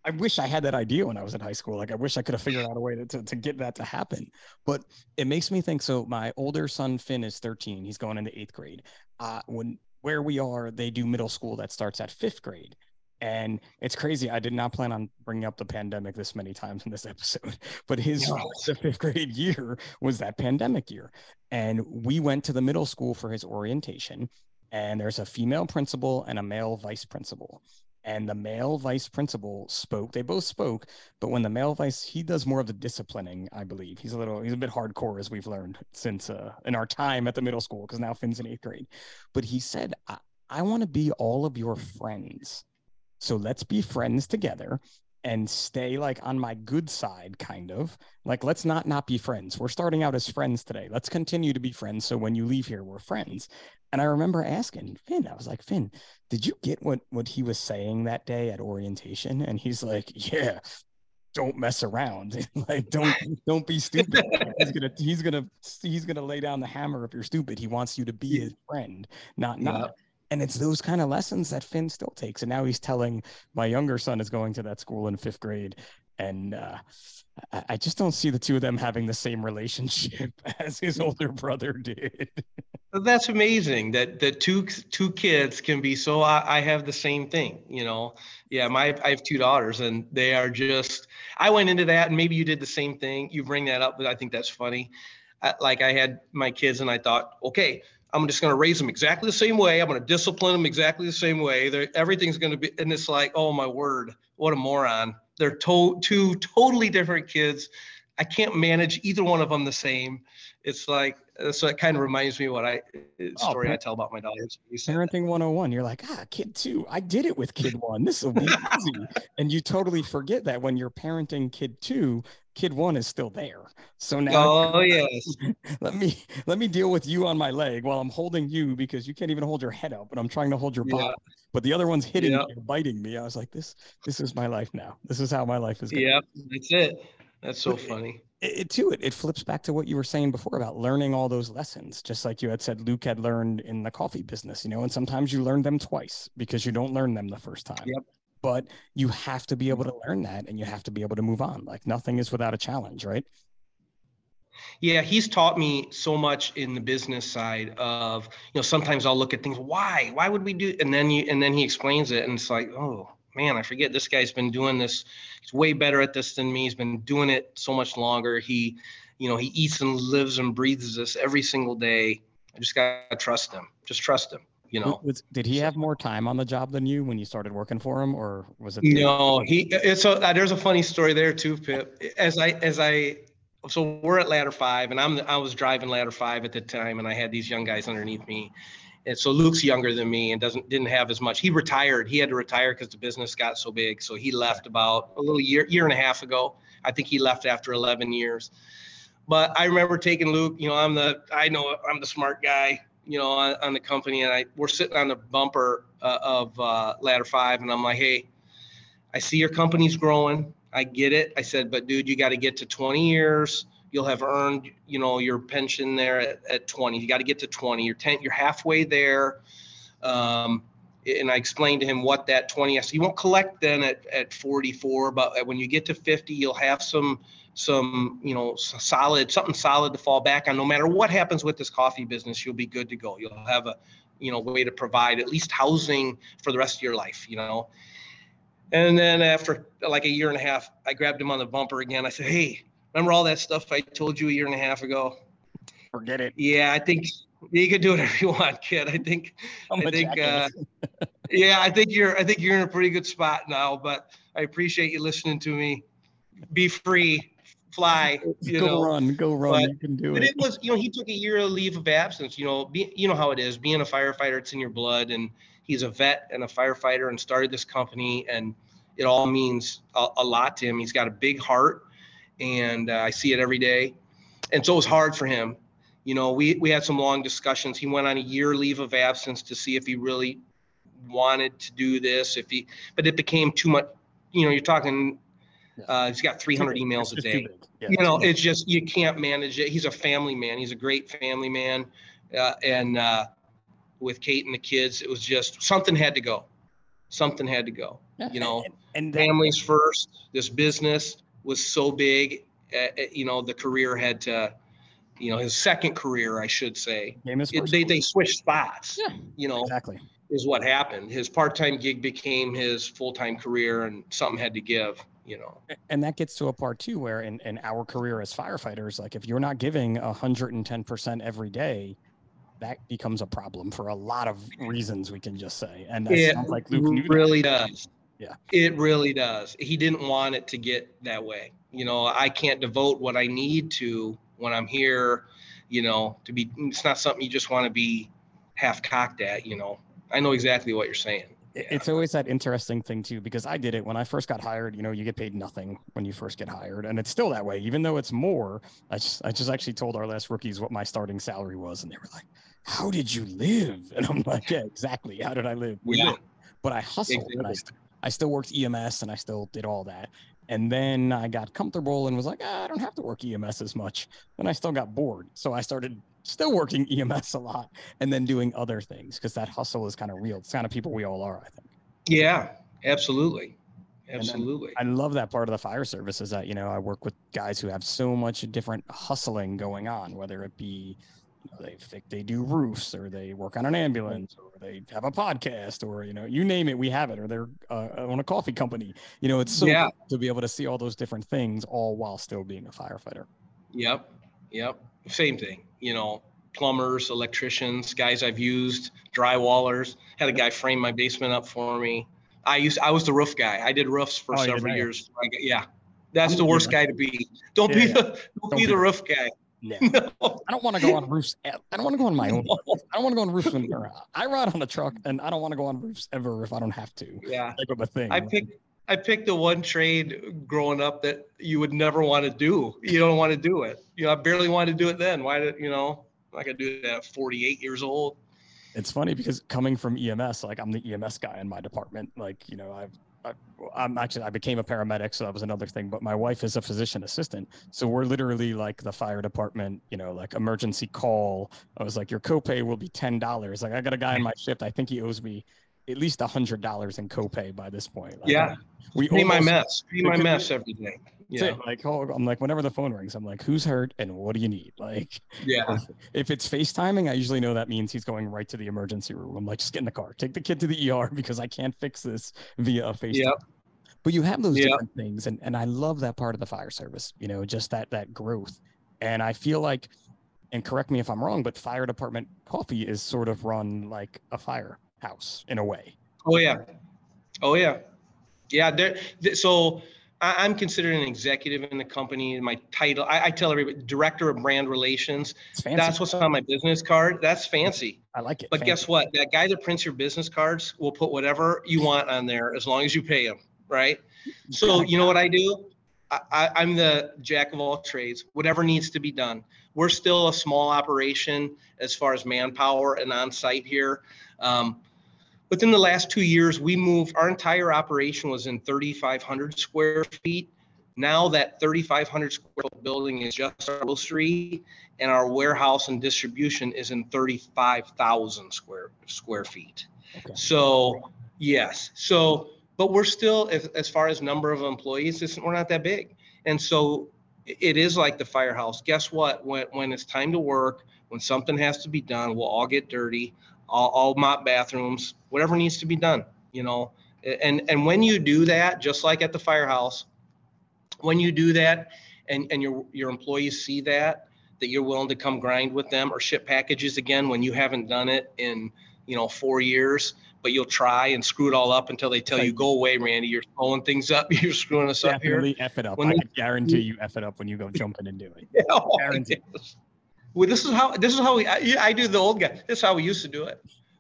I wish I had that idea when I was in high school. Like I wish I could have figured out a way to, to, to get that to happen. But it makes me think. So my older son Finn is 13. He's going into eighth grade. Uh, when where we are, they do middle school that starts at fifth grade. And it's crazy. I did not plan on bringing up the pandemic this many times in this episode, but his No. fifth grade year was that pandemic year. And we went to the middle school for his orientation. And there's a female principal and a male vice principal and the male vice principal spoke. They both spoke, but when the male vice, he does more of the disciplining, I believe. He's a little, he's a bit hardcore as we've learned since uh, in our time at the middle school, because now Finn's in eighth grade. But he said, I, I want to be all of your friends. So let's be friends together and stay like on my good side, kind of. Like, let's not not be friends. We're starting out as friends today. Let's continue to be friends. So when you leave here, we're friends. And I remember asking Finn, I was like, Finn, did you get what what he was saying that day at orientation? And he's like, Yeah, don't mess around. like, don't don't be stupid. he's gonna he's gonna he's gonna lay down the hammer if you're stupid. He wants you to be his friend, not not. Yeah. And it's those kind of lessons that Finn still takes. And now he's telling my younger son is going to that school in fifth grade. And uh, I, I just don't see the two of them having the same relationship as his older brother did. That's amazing that that two two kids can be so. I, I have the same thing, you know. Yeah, my I have two daughters, and they are just. I went into that, and maybe you did the same thing. You bring that up, but I think that's funny. I, like I had my kids, and I thought, okay, I'm just going to raise them exactly the same way. I'm going to discipline them exactly the same way. They're, everything's going to be, and it's like, oh my word, what a moron. They're to, two totally different kids. I can't manage either one of them the same. It's like so. It kind of reminds me what I story I tell about my daughters. Parenting 101, you're like, ah, kid two, I did it with kid one. This will be easy. and you totally forget that when you're parenting kid two, kid one is still there. So now Oh yes, let me let me deal with you on my leg while I'm holding you because you can't even hold your head up, but I'm trying to hold your Yeah. bottom. But the other one's hitting Yeah. me, biting me. I was like, this this is my life now. This is how my life is going. yep, that's it. That's so But funny. it, it too it, it flips back to what you were saying before about learning all those lessons just like you had said luke had learned in the coffee business you know and sometimes you learn them twice because you don't learn them the first time Yep. But you have to be able to learn that and you have to be able to move on like nothing is without a challenge right Yeah, he's taught me so much in the business side of, you know, sometimes I'll look at things, why? Why would we do and then you and then he explains it and it's like, oh man, I forget this guy's been doing this. He's way better at this than me. He's been doing it so much longer. He, you know, he eats and lives and breathes this every single day. I just gotta trust him. Just trust him. You know, Was, did he have more time on the job than you when you started working for him, or was it? No, he. It's a. Uh, there's a funny story there too, Pip. As I as I, so we're at ladder five, and I'm I was driving ladder five at the time, and I had these young guys underneath me, and so Luke's younger than me and doesn't didn't have as much. He retired. He had to retire because the business got so big. So he left about a little year year and a half ago. I think he left after 11 years. But I remember taking Luke. You know, I'm the I know I'm the smart guy you know, on, on, the company, and I we're sitting on the bumper uh, of uh, Ladder Five, and I'm like, hey, I see your company's growing. I get it. I said, but dude, you got to get to 20 years. You'll have earned, you know, your pension there at, at 20. You got to get to 20. You're 10. You're halfway there. Um, and I explained to him what that 20 is. You won't collect then at, at 44, but when you get to 50, you'll have some some you know solid something solid to fall back on. No matter what happens with this coffee business you'll be good to go. You'll have a you know way to provide at least housing for the rest of your life you know? And then after like a year and a half i grabbed him on the bumper again. I said hey remember all that stuff i told you a year and a half ago? Forget it. Yeah i think you can do whatever you want kid. I think I'm i think uh, yeah i think you're i think you're in a pretty good spot now but i appreciate you listening to me. Be free fly. Go know. run, go run. But, you can do but it. it was, you know, he took a year of leave of absence. You know, be, you know how it is. Being a firefighter, it's in your blood, and he's a vet and a firefighter, and started this company, and it all means a, a lot to him. He's got a big heart, and uh, I see it every day. And so it was hard for him. You know, we we had some long discussions. He went on a year leave of absence to see if he really wanted to do this. If he, but it became too much. You know, you're talking uh, he's got 300 emails a day. Yeah, you know, it's just you can't manage it. He's a family man. He's a great family man, uh, and uh, with Kate and the kids, it was just something had to go. Something had to go. You know, and, families first. This business was so big. Uh, uh, you know, the career had to. You know, his second career, I should say. It, they they switched spots. Yeah. You know, exactly is what happened. His part-time gig became his full-time career, and something had to give you know. And that gets to a part too where in, in our career as firefighters like if you're not giving 110% every day that becomes a problem for a lot of reasons we can just say. And that it sounds like luke really does. Yeah. It really does. He didn't want it to get that way. You know i can't devote what i need to when i'm here you know to be it's not something you just want to be half cocked at you know. I know exactly what you're saying yeah. it's always that interesting thing too because i did it when i first got hired you know you get paid nothing when you first get hired and it's still that way even though it's more i just i just actually told our last rookies what my starting salary was and they were like how did you live and i'm like yeah exactly how did i live we yeah. but i hustled exactly. and I, st- I still worked ems and i still did all that and then I got comfortable and was like, ah, I don't have to work EMS as much. Then I still got bored. So I started still working EMS a lot and then doing other things because that hustle is kind of real. It's kind of people we all are, I think. Yeah, absolutely. Absolutely. I love that part of the fire service is that, you know, I work with guys who have so much different hustling going on, whether it be you know, they they do roofs or they work on an ambulance or they have a podcast or you know you name it we have it or they're uh, on a coffee company you know it's so yeah. to be able to see all those different things all while still being a firefighter yep yep same thing you know plumbers electricians guys i've used drywallers had a guy frame my basement up for me i used i was the roof guy i did roofs for oh, several years yeah that's I'm the worst guy to be don't yeah, be the don't, don't be, be the roof guy no. I don't want to go on roofs. I don't want to go on my own. No. I don't want to go on roofs when I ride on a truck, and I don't want to go on roofs ever if I don't have to. Yeah, type of a thing. I picked I picked the one trade growing up that you would never want to do. You don't want to do it. You know, I barely wanted to do it then. Why did you know? I could do that at 48 years old. It's funny because coming from EMS, like I'm the EMS guy in my department. Like you know, I've I, am actually I became a paramedic, so that was another thing. But my wife is a physician assistant, so we're literally like the fire department. You know, like emergency call. I was like, your copay will be ten dollars. Like I got a guy in mm-hmm. my shift. I think he owes me at least a hundred dollars in copay by this point. Like, yeah, we pay my mess. Pay my mess every day. Yeah, like oh, I'm like whenever the phone rings, I'm like, who's hurt and what do you need? Like, yeah. If, if it's FaceTiming, I usually know that means he's going right to the emergency room. I'm like, just get in the car, take the kid to the ER because I can't fix this via a FaceTime. Yep. But you have those yep. different things, and and I love that part of the fire service. You know, just that that growth, and I feel like and correct me if I'm wrong, but fire department coffee is sort of run like a firehouse in a way. Oh yeah, oh yeah, yeah. There, so I, am considered an executive in the company. My title, I, I tell everybody, director of brand relations. That's what's on my business card. That's fancy. I like it. But fancy. guess what? That guy that prints your business cards will put whatever you want on there as long as you pay him, right? So you know what I do? I, I'm the jack of all trades. Whatever needs to be done. We're still a small operation as far as manpower and on site here. Um, within the last two years, we moved, our entire operation was in 3,500 square feet. Now that 3,500 square foot building is just our street and our warehouse and distribution is in 35,000 square square feet. Okay. So yes, so but we're still as, as far as number of employees, we're not that big, and so it is like the firehouse. Guess what? When when it's time to work, when something has to be done, we'll all get dirty. I'll, I'll mop bathrooms, whatever needs to be done, you know. And and when you do that, just like at the firehouse, when you do that, and and your your employees see that that you're willing to come grind with them or ship packages again when you haven't done it in you know four years but you'll try and screw it all up until they tell you go away randy you're blowing things up you're screwing us Definitely up here f it up when i they, guarantee you f it up when you go jumping and do it yeah, oh, guarantee. Yes. Well this is how this is how we I, I, do the old guy this is how we used to do it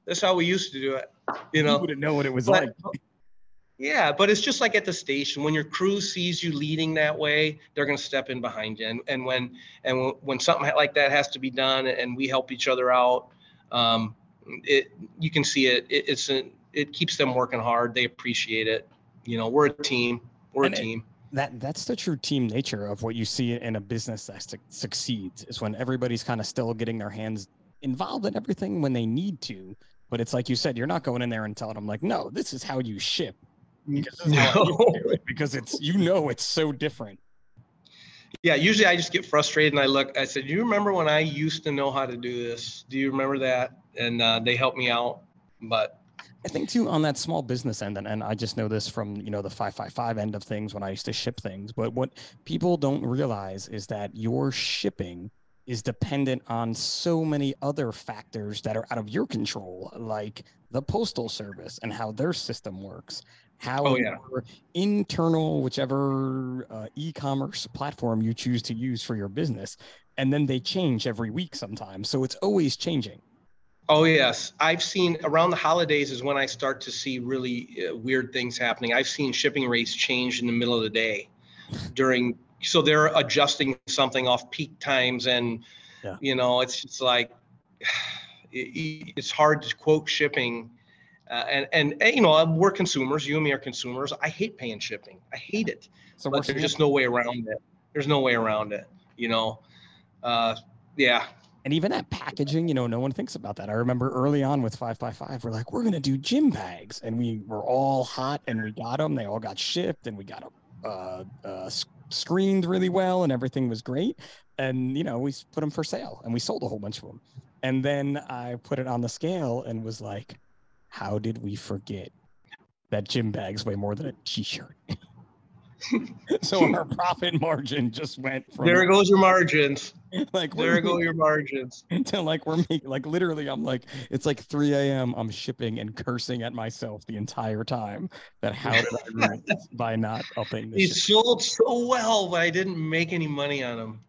that's how we used to do it. You know, you wouldn't know what it was but, like. Yeah, but it's just like at the station when your crew sees you leading that way, they're going to step in behind you. And, and when and when something like that has to be done, and we help each other out, um, it you can see it. it it's a, it keeps them working hard. They appreciate it. You know, we're a team. We're and a team. It, that that's the true team nature of what you see in a business that su- succeeds is when everybody's kind of still getting their hands involved in everything when they need to but it's like you said, you're not going in there and telling them like, no, this is how you ship. Because, no. it, because it's you know it's so different. Yeah, usually I just get frustrated and I look. I said, "Do you remember when I used to know how to do this? Do you remember that?" And uh, they helped me out. But I think too on that small business end, and, and I just know this from you know the five five five end of things when I used to ship things. But what people don't realize is that your shipping is dependent on so many other factors that are out of your control, like the postal service and how their system works, how oh, yeah. internal, whichever uh, e-commerce platform you choose to use for your business, and then they change every week sometimes. So it's always changing. Oh yes, I've seen around the holidays is when I start to see really uh, weird things happening. I've seen shipping rates change in the middle of the day during so they're adjusting something off peak times and yeah. you know it's just like it's hard to quote shipping uh, and, and, and you know we're consumers. You and me are consumers. I hate paying shipping. I hate it. So but there's just no way around it. There's no way around it you know? Uh, yeah and even that packaging, you know, no one thinks about that. I remember early on with 555, we're like, we're to do gym bags. And we were all hot and we got them. They all got shipped and we got them uh, uh, screened really well and everything was great. And, you know, we put them for sale and we sold a whole bunch of them. And then I put it on the scale and was like, how did we forget that gym bags weigh more than a t shirt? so our profit margin just went from there goes your margins. Like there go your margins. until like we're making like literally i'm like it's like 3 a.m i'm shipping and cursing at myself the entire time that how did i ruin by not upping the sold so well but i didn't make any money on them.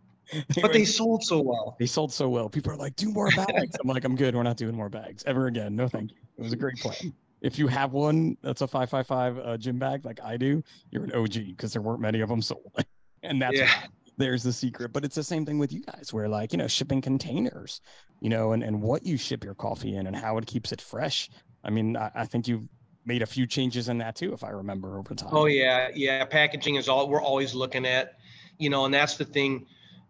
But they sold so well. They sold so well. People are like do more bags. I'm like i'm good. We're not doing more bags ever again. No thank you. It was a great plan if you have one that's a 555 uh, gym bag like I do, you're an OG because there weren't many of them sold. and that's yeah. there's the secret. But it's the same thing with you guys where like, you know, shipping containers, you know, and, and what you ship your coffee in and how it keeps it fresh. I mean, I, I think you've made a few changes in that too, if I remember over time. Oh yeah. Yeah. Packaging is all we're always looking at, you know, and that's the thing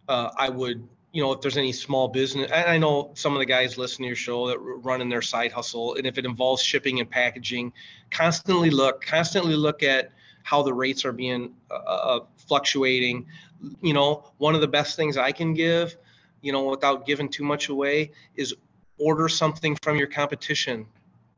uh, I would you know, if there's any small business, and I know some of the guys listening to your show that run in their side hustle, and if it involves shipping and packaging, constantly look, constantly look at how the rates are being uh, uh, fluctuating. You know, one of the best things I can give, you know, without giving too much away, is order something from your competition.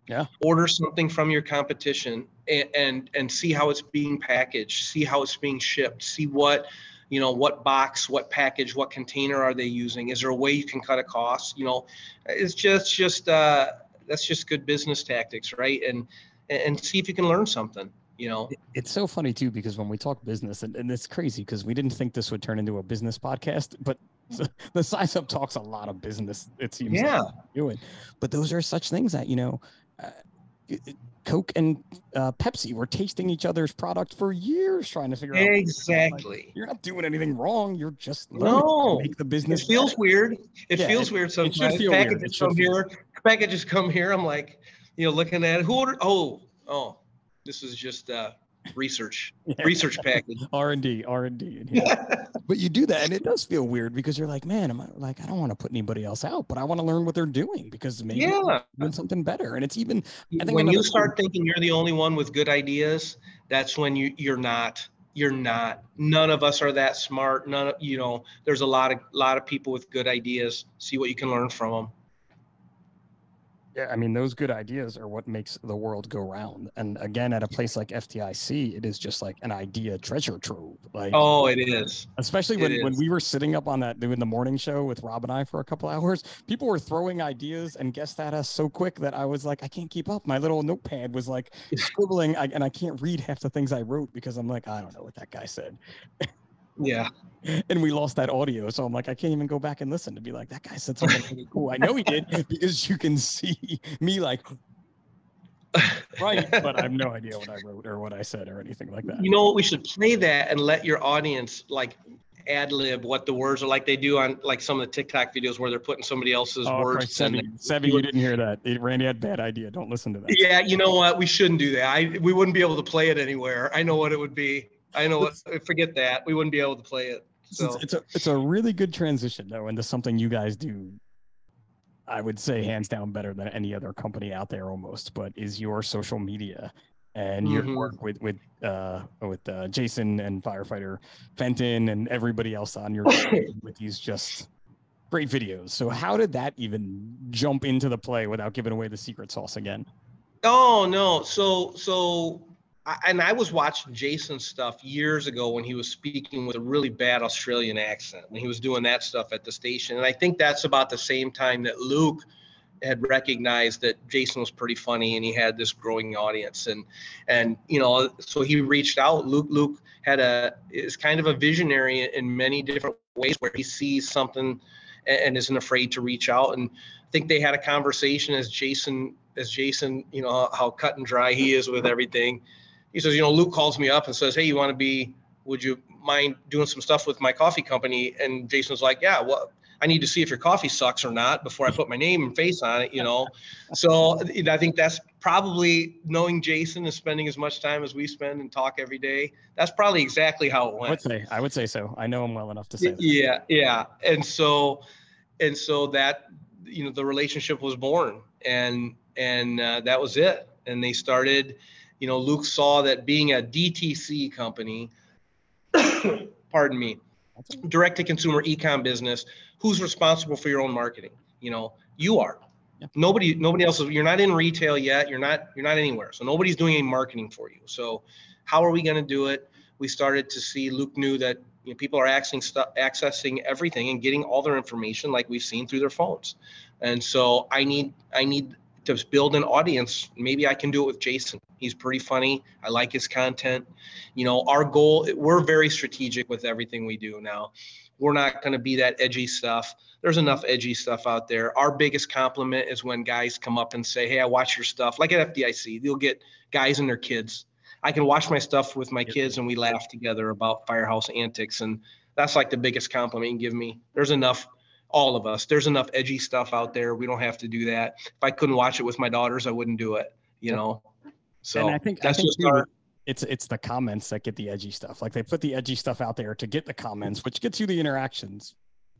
Yeah. Order something from your competition and, and and see how it's being packaged, see how it's being shipped, see what you know what box what package what container are they using? Is there a way you can cut a cost you know it's just just uh that's just good business tactics right? And and see if you can learn something you know? It's so funny too because when we talk business and, and it's crazy because we didn't think this would turn into a business podcast but the size up talks a lot of business it seems yeah. like doing but those are such things that you know uh, Coke and uh, Pepsi were tasting each other's product for years, trying to figure out exactly. Like, you're not doing anything wrong. You're just no make the business. It feels better. weird. It yeah, feels it, weird sometimes. Packages come here. Packages come here. I'm like, you know, looking at it. Who ordered? Oh, oh, this is just uh, research yeah. research package. R&d r&d but you do that and it does feel weird because you're like man am i like i don't want to put anybody else out but i want to learn what they're doing because maybe yeah. Doing something better. And it's even i think when you start thing, thinking you're the only one with good ideas that's when you you're not you're not. None of us are that smart. None of you know there's a lot of lot of people with good ideas. See what you can learn from them yeah, I mean, those good ideas are what makes the world go round. And again, at a place like FDIC, it is just like an idea treasure trove. Like, oh, it is. Especially when, when we were sitting up on that doing the morning show with Rob and I for a couple hours, people were throwing ideas and guessed at us so quick that I was like, I can't keep up. My little notepad was like scribbling, I, and I can't read half the things I wrote because I'm like, I don't know what that guy said. Yeah. And we lost that audio. So I'm like, I can't even go back and listen to be like, that guy said something really cool. I know he did because you can see me like, right. But I have no idea what I wrote or what I said or anything like that. You know what? We should play that and let your audience like ad lib what the words are like they do on like some of the TikTok videos where they're putting somebody else's oh, words. Sevi, Sevi, you didn't hear that. Randy had bad idea. Don't listen to that. Yeah, you know what? We shouldn't do that. I we wouldn't be able to play it anywhere. I know what it would be. I know. Forget that. We wouldn't be able to play it. So it's a it's a really good transition though into something you guys do. I would say hands down better than any other company out there almost. But is your social media and your mm-hmm. work with with uh, with uh, Jason and firefighter Fenton and everybody else on your with these just great videos. So how did that even jump into the play without giving away the secret sauce again? Oh no. So so and I was watching Jason's stuff years ago when he was speaking with a really bad Australian accent when he was doing that stuff at the station. And I think that's about the same time that Luke had recognized that Jason was pretty funny and he had this growing audience. And and you know, so he reached out. Luke Luke had a is kind of a visionary in many different ways where he sees something and isn't afraid to reach out. And I think they had a conversation as Jason as Jason, you know, how cut and dry he is with everything he says, you know, Luke calls me up and says, hey, you want to be, would you mind doing some stuff with my coffee company? And Jason's like, yeah, well, I need to see if your coffee sucks or not before I put my name and face on it, you know. so I think that's probably knowing Jason and spending as much time as we spend and talk every day. That's probably exactly how it went. I would say, I would say so. I know him well enough to say that. Yeah, yeah. And so, and so that, you know, the relationship was born, and and uh, that was it. And they started you know, Luke saw that being a DTC company, pardon me, direct to consumer ecom business, who's responsible for your own marketing? You know, you are. Yeah. Nobody, nobody else. Is, You're not in retail yet. You're not. You're not anywhere. So nobody's doing any marketing for you. So, how are we going to do it? We started to see. Luke knew that you know, people are accessing stuff, accessing everything and getting all their information like we've seen through their phones. And so I need I need to build an audience. Maybe I can do it with Jason. He's pretty funny. I like his content. You know, our goal, we're very strategic with everything we do now. We're not going to be that edgy stuff. There's enough edgy stuff out there. Our biggest compliment is when guys come up and say, Hey, I watch your stuff. Like at FDIC, you'll get guys and their kids. I can watch my stuff with my kids and we laugh together about firehouse antics. And that's like the biggest compliment you can give me. There's enough all of us. There's enough edgy stuff out there. We don't have to do that. If I couldn't watch it with my daughters, I wouldn't do it. You know. So and I think that's I think just our. It's it's the comments that get the edgy stuff. Like they put the edgy stuff out there to get the comments, which gets you the interactions,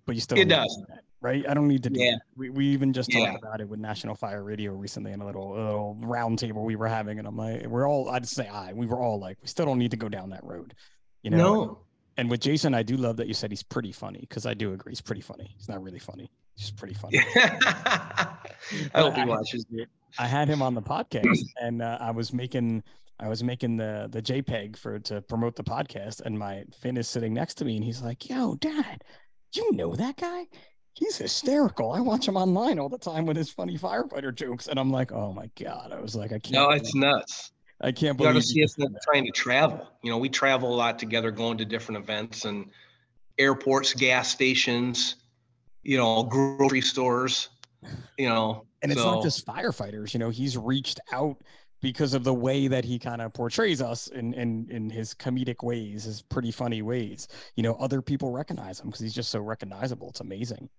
but you still it does that, right? I don't need to. do Yeah. We we even just talked yeah. about it with National Fire Radio recently in a little little round table we were having, and I'm like, we're all I'd say I we were all like, we still don't need to go down that road. You know. No and with Jason, I do love that you said he's pretty funny because I do agree he's pretty funny. He's not really funny. He's pretty funny. I hope he watches it. I had him on the podcast, and uh, I was making I was making the the JPEG for to promote the podcast, and my Finn is sitting next to me, and he's like, "Yo, Dad, you know that guy? He's hysterical. I watch him online all the time with his funny firefighter jokes." And I'm like, "Oh my god!" I was like, "I can't." No, it's nuts. I can't You got believe to see us trying to travel. You know, we travel a lot together, going to different events and airports, gas stations, you know, grocery stores. You know, and it's so- not just firefighters. You know, he's reached out because of the way that he kind of portrays us in in in his comedic ways, his pretty funny ways. You know, other people recognize him because he's just so recognizable. It's amazing.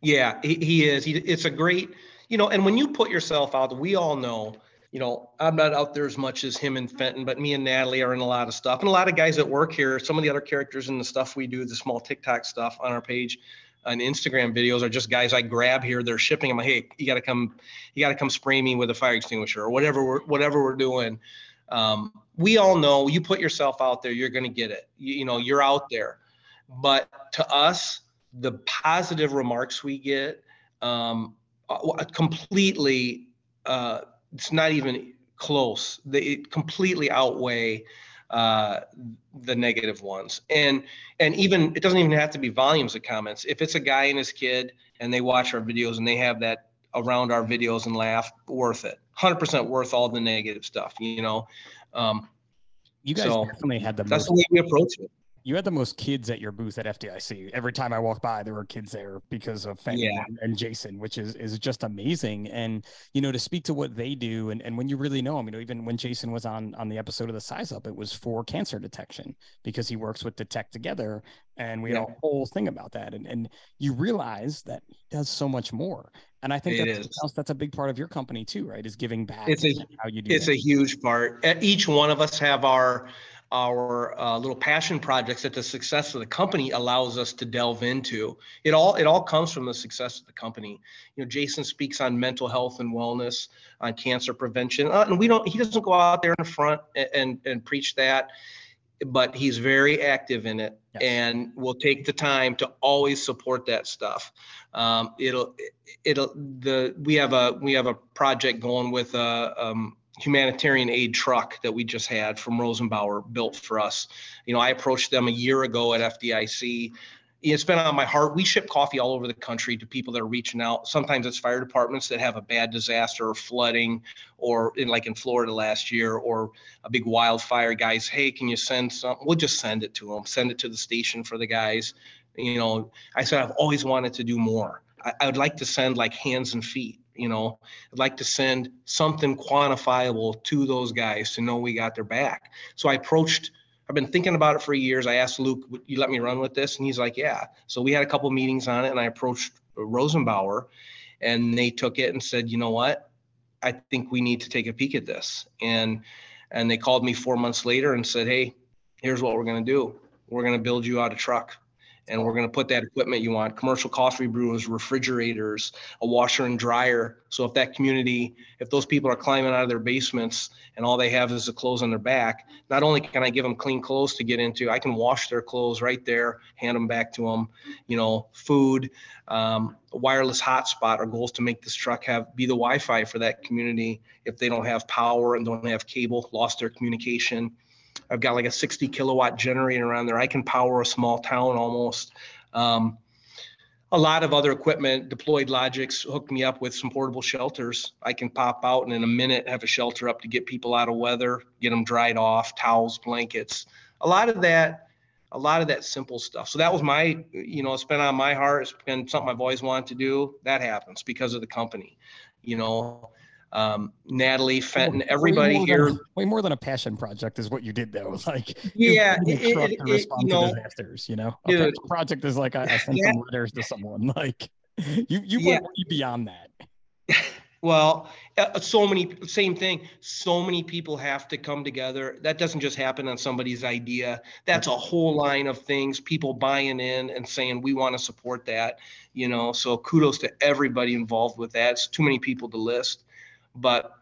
Yeah, he, he is. He, it's a great, you know, and when you put yourself out, we all know, you know, I'm not out there as much as him and Fenton, but me and Natalie are in a lot of stuff. And a lot of guys that work here, some of the other characters in the stuff we do, the small TikTok stuff on our page and Instagram videos are just guys I grab here. They're shipping I'm Like, hey, you got to come, you got to come spray me with a fire extinguisher or whatever we're, whatever we're doing. Um, we all know you put yourself out there, you're going to get it. You, you know, you're out there. But to us, the positive remarks we get um, uh, completely uh, it's not even close they completely outweigh uh, the negative ones. And and even it doesn't even have to be volumes of comments. If it's a guy and his kid and they watch our videos and they have that around our videos and laugh worth it. 100% worth all the negative stuff you know? Um, You guys So, definitely had the that's most, the way we approach it you had the most kids at your booth at FDIC. Every time I walked by, there were kids there because of Fenton Yeah. and, Jason, which is is just amazing. And you know, to speak to what they do, and, and when you really know them, you know, even when Jason was on on the episode of the Size Up, it was for cancer detection because he works with Detect Together, and we had a whole thing about that. And and you realize that he does so much more. And I think It that's, that's a big part of your company too, right? Is giving back. It's a- how you do. It's that. a huge part. Each one of us have our our uh, little passion projects that the success of the company allows us to delve into. It all it all comes from the success of the company. You know, Jason speaks on mental health and wellness, on cancer prevention, uh, and we don't. He doesn't go out there in the front and and, and preach that, but he's very active in it Yes. and will take the time to always support that stuff. Um, it'll it'll the we have a we have a project going with a um, humanitarian aid truck that we just had from Rosenbauer built for us. You know, I approached them a year ago at FDIC. It's been on my heart. We ship coffee all over the country to people that are reaching out. Sometimes it's fire departments that have a bad disaster or flooding, or in like in Florida last year, or a big wildfire. Guys, hey, can you send some? We'll just send it to them. Send it to the station for the guys. You know, I said I've always wanted to do more. I, I would like to send like hands and feet. You know, I'd like to send something quantifiable to those guys to know we got their back. So I approached. I've been thinking about it for years. I asked Luke, "Would you let me run with this?" And he's like, "Yeah." So we had a couple meetings on it, and I approached Rosenbauer, and they took it and said, "You know what? I think we need to take a peek at this." And and they called me four months later and said, "Hey, here's what we're going to do. We're going to build you out a truck." And we're going to put that equipment you want commercial coffee brewers, refrigerators, a washer and dryer. So if that community, if those people are climbing out of their basements and all they have is the clothes on their back, not only can I give them clean clothes to get into, I can wash their clothes right there, hand them back to them. You know, food, um, wireless hotspot. Our goal is to make this truck have be the Wi-Fi for that community if they don't have power and don't have cable, lost their communication. I've got like a 60 kilowatt generator around there. I can power a small town almost. Um, a lot of other equipment, Deployed Logix hooked me up with some portable shelters. I can pop out and in a minute have a shelter up to get people out of weather, get them dried off, towels, blankets. A lot of that, a lot of that simple stuff. So that was my, you know, it's been on my heart. It's been something I've always wanted to do. That happens because of the company. You know, um, Natalie, Fenton, Way everybody more here. than- way more than a passion project is what you did though. Like Yeah, it- it- it- you know, disasters. You know, a Dude. passion project is like I, I sent Yeah. some letters to someone. Like you, you Yeah. went way beyond that. Well, uh, so many, same thing. So many people have to come together. That doesn't just happen on somebody's idea. That's a whole line of things. People buying in and saying we want to support that. You know, so kudos to everybody involved with that. It's too many people to list, but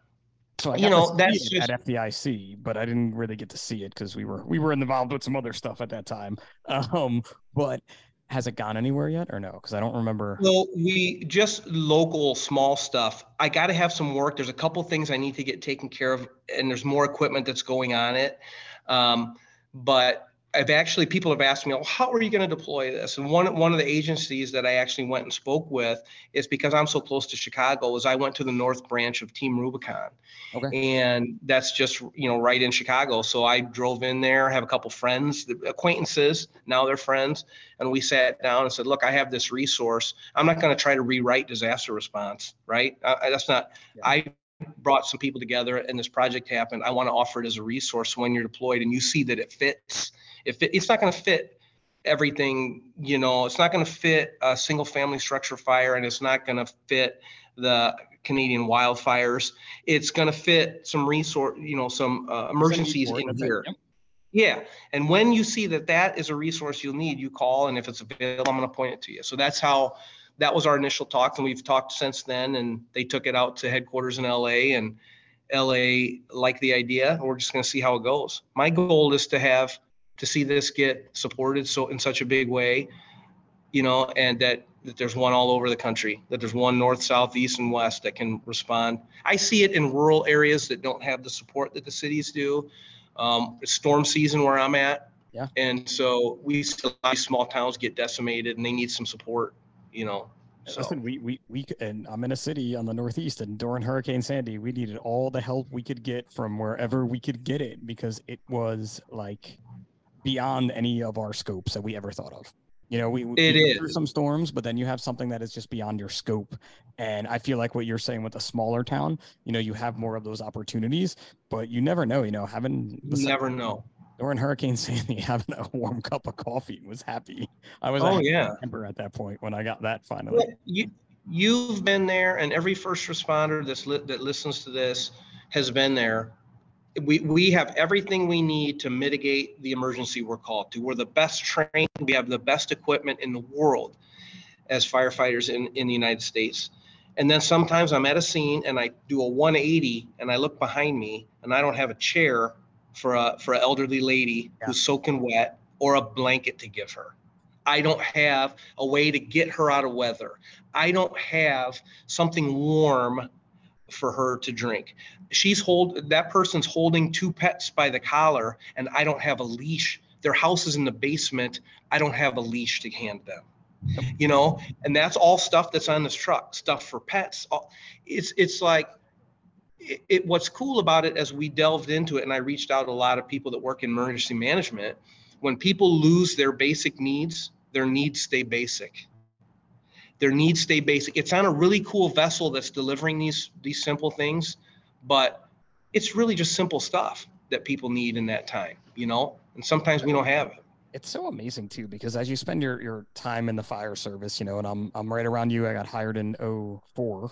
So I You know, that's just- at FDIC, but I didn't really get to see it because we were we were involved with some other stuff at that time. Um, but has it gone anywhere yet or no? Because I don't remember. Well, we just local small stuff. I got to have some work. There's a couple things I need to get taken care of, and there's more equipment that's going on it. Um, but I've actually people have asked me, "Oh, how are you going to deploy this?" And one one of the agencies that I actually went and spoke with is because I'm so close to Chicago. Is I went to the North Branch of Team Rubicon, okay. and that's just you know right in Chicago. So I drove in there, have a couple friends, acquaintances. Now they're friends, and we sat down and said, "Look, I have this resource. I'm not going to try to rewrite disaster response. Right? I, that's not. Yeah. I brought some people together and this project happened. I want to offer it as a resource when you're deployed and you see that it fits if it, it's not going to fit everything, you know, it's not going to fit a single family structure fire and it's not going to fit the Canadian wildfires. It's going to fit some resource, you know, some uh, emergencies in here. Yeah. And when you see that that is a resource you'll need, you call, and if it's available, I'm going to point it to you. So that's how that was our initial talk. And we've talked since then, and they took it out to headquarters in LA, and LA liked the idea. We're just going to see how it goes. My goal is to have to see this get supported so in such a big way, you know, and that that there's one all over the country, that there's one north, south, east, and west that can respond. I see it in rural areas that don't have the support that the cities do. Um, it's storm season where I'm at. Yeah. And so we still small towns get decimated and they need some support, you know. So. Listen, we we we and I'm in a city on the northeast, and during Hurricane Sandy, we needed all the help we could get from wherever we could get it because it was like beyond any of our scopes that we ever thought of. You know, we, it we is. through some storms, but then you have something that is just beyond your scope. And I feel like what you're saying with a smaller town, you know, you have more of those opportunities, but you never know. You know, having you never know. During Hurricane Sandy, having a warm cup of coffee was happy. I was oh yeah temper at that point when I got that finally. Well, you you've been there, and every first responder that's li- that listens to this has been there we, we have everything we need to mitigate the emergency we're called to. We're the best trained, we have the best equipment in the world as firefighters in, in the United States. And then sometimes I'm at a scene and I do a 180 and I look behind me and I don't have a chair for a for an elderly lady yeah. who's soaking wet or a blanket to give her. I don't have a way to get her out of weather. I don't have something warm for her to drink. She's hold that person's holding two pets by the collar and I don't have a leash. Their house is in the basement. I don't have a leash to hand them. You know, and that's all stuff that's on this truck, stuff for pets. It's it's like it, it, what's cool about it as we delved into it and I reached out to a lot of people that work in emergency management, when people lose their basic needs, their needs stay basic their needs stay basic. It's on a really cool vessel that's delivering these these simple things, but it's really just simple stuff that people need in that time, you know? And sometimes we don't have it. It's so amazing too, because as you spend your, your time in the fire service, you know, and I'm I'm right around you. I got hired in 04.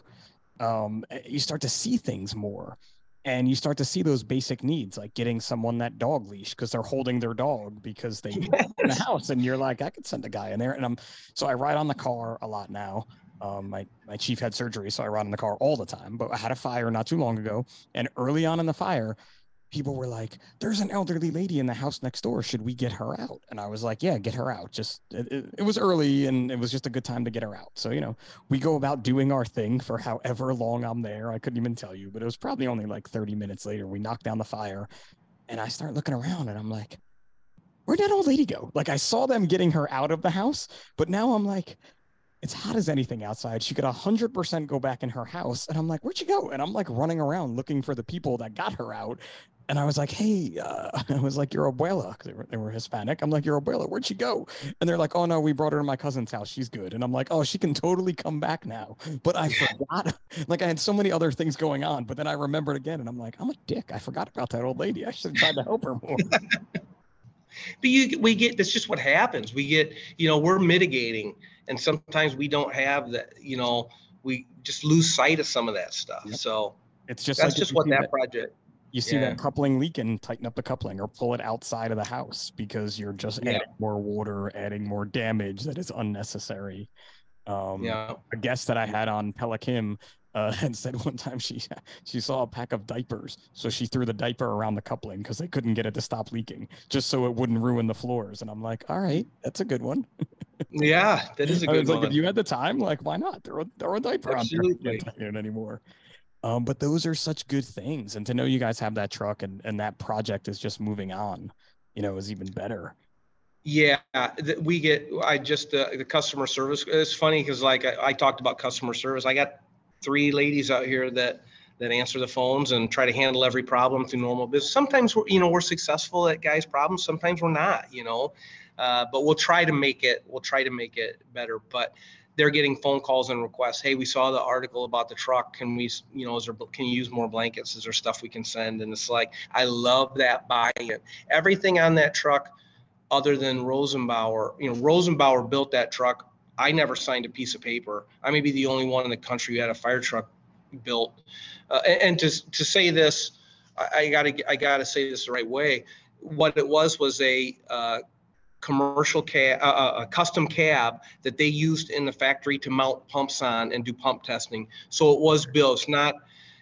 Um, you start to see things more and you start to see those basic needs like getting someone that dog leash because they're holding their dog because they yes. in the house and you're like i could send a guy in there and i'm so i ride on the car a lot now um, my my chief had surgery so i ride in the car all the time but i had a fire not too long ago and early on in the fire people were like, "There's an elderly lady in the house next door. Should we get her out?" And I was like, "Yeah, get her out. Just it, it, it, was early, and it was just a good time to get her out." So you know, we go about doing our thing for however long I'm there. I couldn't even tell you, but it was probably only like 30 minutes later. We knocked down the fire, and I start looking around, and I'm like, "Where'd that old lady go?" Like I saw them getting her out of the house, but now I'm like it's hot as anything outside. She could 100% go back in her house. And I'm like, where'd she go? And I'm like running around looking for the people that got her out and I was like, "Hey," uh, I was like, "Your abuela," because they were, they were Hispanic. I'm like, "Your abuela, where'd she go?" And they're like, "Oh no, we brought her to my cousin's house. She's good." And I'm like, "Oh, she can totally come back now." But I forgot. like I had so many other things going on, but then I remembered again, and I'm like, "I'm a dick. I forgot about that old lady. I should have tried to help her more." but you, we get that's just what happens. We get, you know, we're mitigating, and sometimes we don't have that. You know, we just lose sight of some of that stuff. Yep. So it's just that's like just what that, that project you see yeah. that coupling leak and tighten up the coupling or pull it outside of the house because you're just yeah. adding more water, adding more damage that is unnecessary. Um, yeah. A guest that I had on Pelican uh, and said one time she she saw a pack of diapers, so she threw the diaper around the coupling because they couldn't get it to stop leaking, just so it wouldn't ruin the floors. And I'm like, all right, that's a good one. yeah, that is a good was like, one. if you had the time, like, why not throw throw a diaper on there? Absolutely. You can't anymore. Um, but those are such good things, and to know you guys have that truck and and that project is just moving on, you know, is even better. Yeah, we get. I just uh, the customer service. It's funny because like I, I talked about customer service. I got three ladies out here that that answer the phones and try to handle every problem through normal business. Sometimes we're you know we're successful at guys' problems. Sometimes we're not. You know, uh, but we'll try to make it. We'll try to make it better. But they're getting phone calls and requests. Hey, we saw the article about the truck. Can we, you know, is there, can you use more blankets? Is there stuff we can send? And it's like, I love that buy-in. Everything on that truck, other than Rosenbauer, you know, Rosenbauer built that truck. I never signed a piece of paper. I may be the only one in the country who had a fire truck built. Uh, and, and to to say this, I, I gotta I gotta say this the right way. What it was was a uh, commercial cab, uh, a custom cab that they used in the factory to mount pumps on and do pump testing. So it was built. It's not.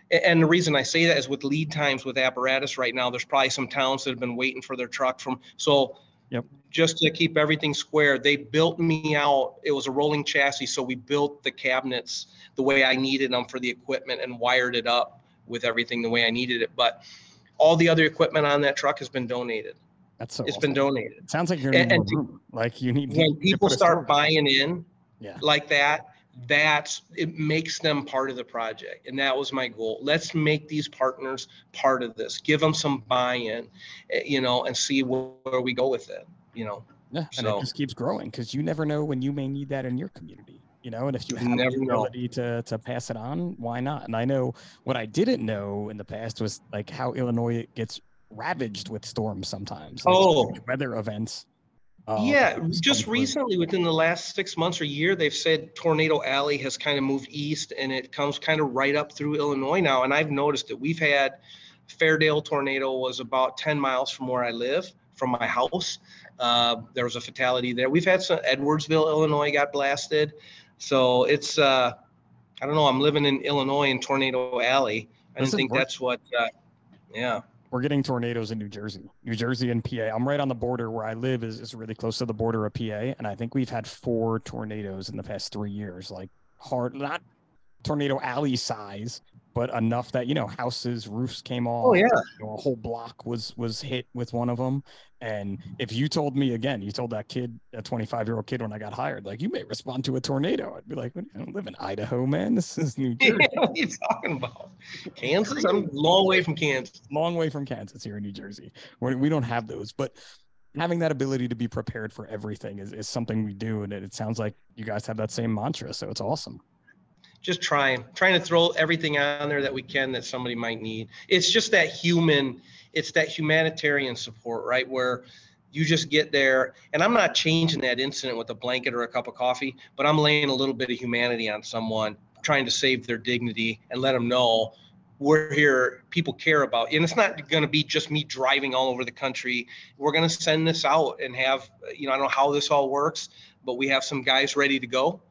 And the reason I say that is with lead times with apparatus right now, there's probably some towns that have been waiting for their truck from. So Yep. just to keep everything square, they built me out. It was a rolling chassis. So we built the cabinets the way I needed them for the equipment and wired it up with everything the way I needed it. But all the other equipment on that truck has been donated. That's so. It's awesome. been donated It sounds like you're and- and room. like you need. when people start buying in Yeah. like that that's it makes them part of the project and that was my goal let's make these partners part of this give them some buy-in eh, you know and see where, where we go with it you know Yeah, and So- it just keeps growing because you never know when you may need that in your community. You know, and if you have the never know. ability to to pass it on, why not? And I know what I didn't know in the past was like how Illinois gets ravaged with storms sometimes. like, Oh. weather events. um, yeah just recently within the last six months or year they've said tornado alley has kind of moved east and it comes kind of right up through illinois now. And i've noticed that we've had fairdale tornado was about 10 miles from where i live from my house. Uh, there was a fatality there. We've had some edwardsville illinois got blasted. So it's uh, i don't know i'm living in illinois in tornado alley. I didn't think work- that's what uh, yeah we're getting tornadoes in New Jersey. New Jersey and PA. I'm right on the border where I live is, is really close to the border of PA. And I think we've had four tornadoes in the past three years. Like hard not tornado alley size, but enough that, you know, houses, roofs came oh, off. oh yeah You know, a whole block was was hit with one of them. And if you told me again, you told that kid, that 25 year old kid when I got hired, like you may respond to a tornado. I'd be like, I don't live in Idaho, man. This is New Jersey. what are you talking about kansas i'm a long way from kansas long way from Kansas here in New Jersey. we we don't have those, but having that ability to be prepared for everything is, is something we do. And it, it sounds like you guys have that same mantra. So it's awesome. Just trying trying to throw everything on there that we can that somebody might need. It's just that human it's that humanitarian support right where you just get there. And i'm not changing that incident with a blanket or a cup of coffee but i'm laying a little bit of humanity on someone trying to save their dignity and let them know we're here people care about and it's not going to be just me driving all over the country. We're going to send this out and have you know i don't know how this all works but we have some guys ready to go.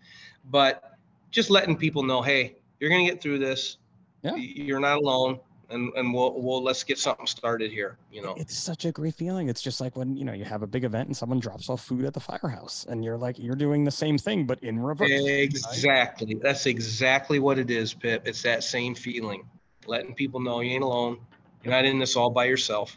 But just letting people know, hey, you're gonna get through this. Yeah. You're not alone, and and we'll we'll let's get something started here. You know. It's such a great feeling. It's just like when, you know, you have a big event and someone drops off food at the firehouse and you're like, you're doing the same thing, but in reverse. Exactly. That's exactly what it is, Pip. It's that same feeling, letting people know you ain't alone. You're not in this all by yourself.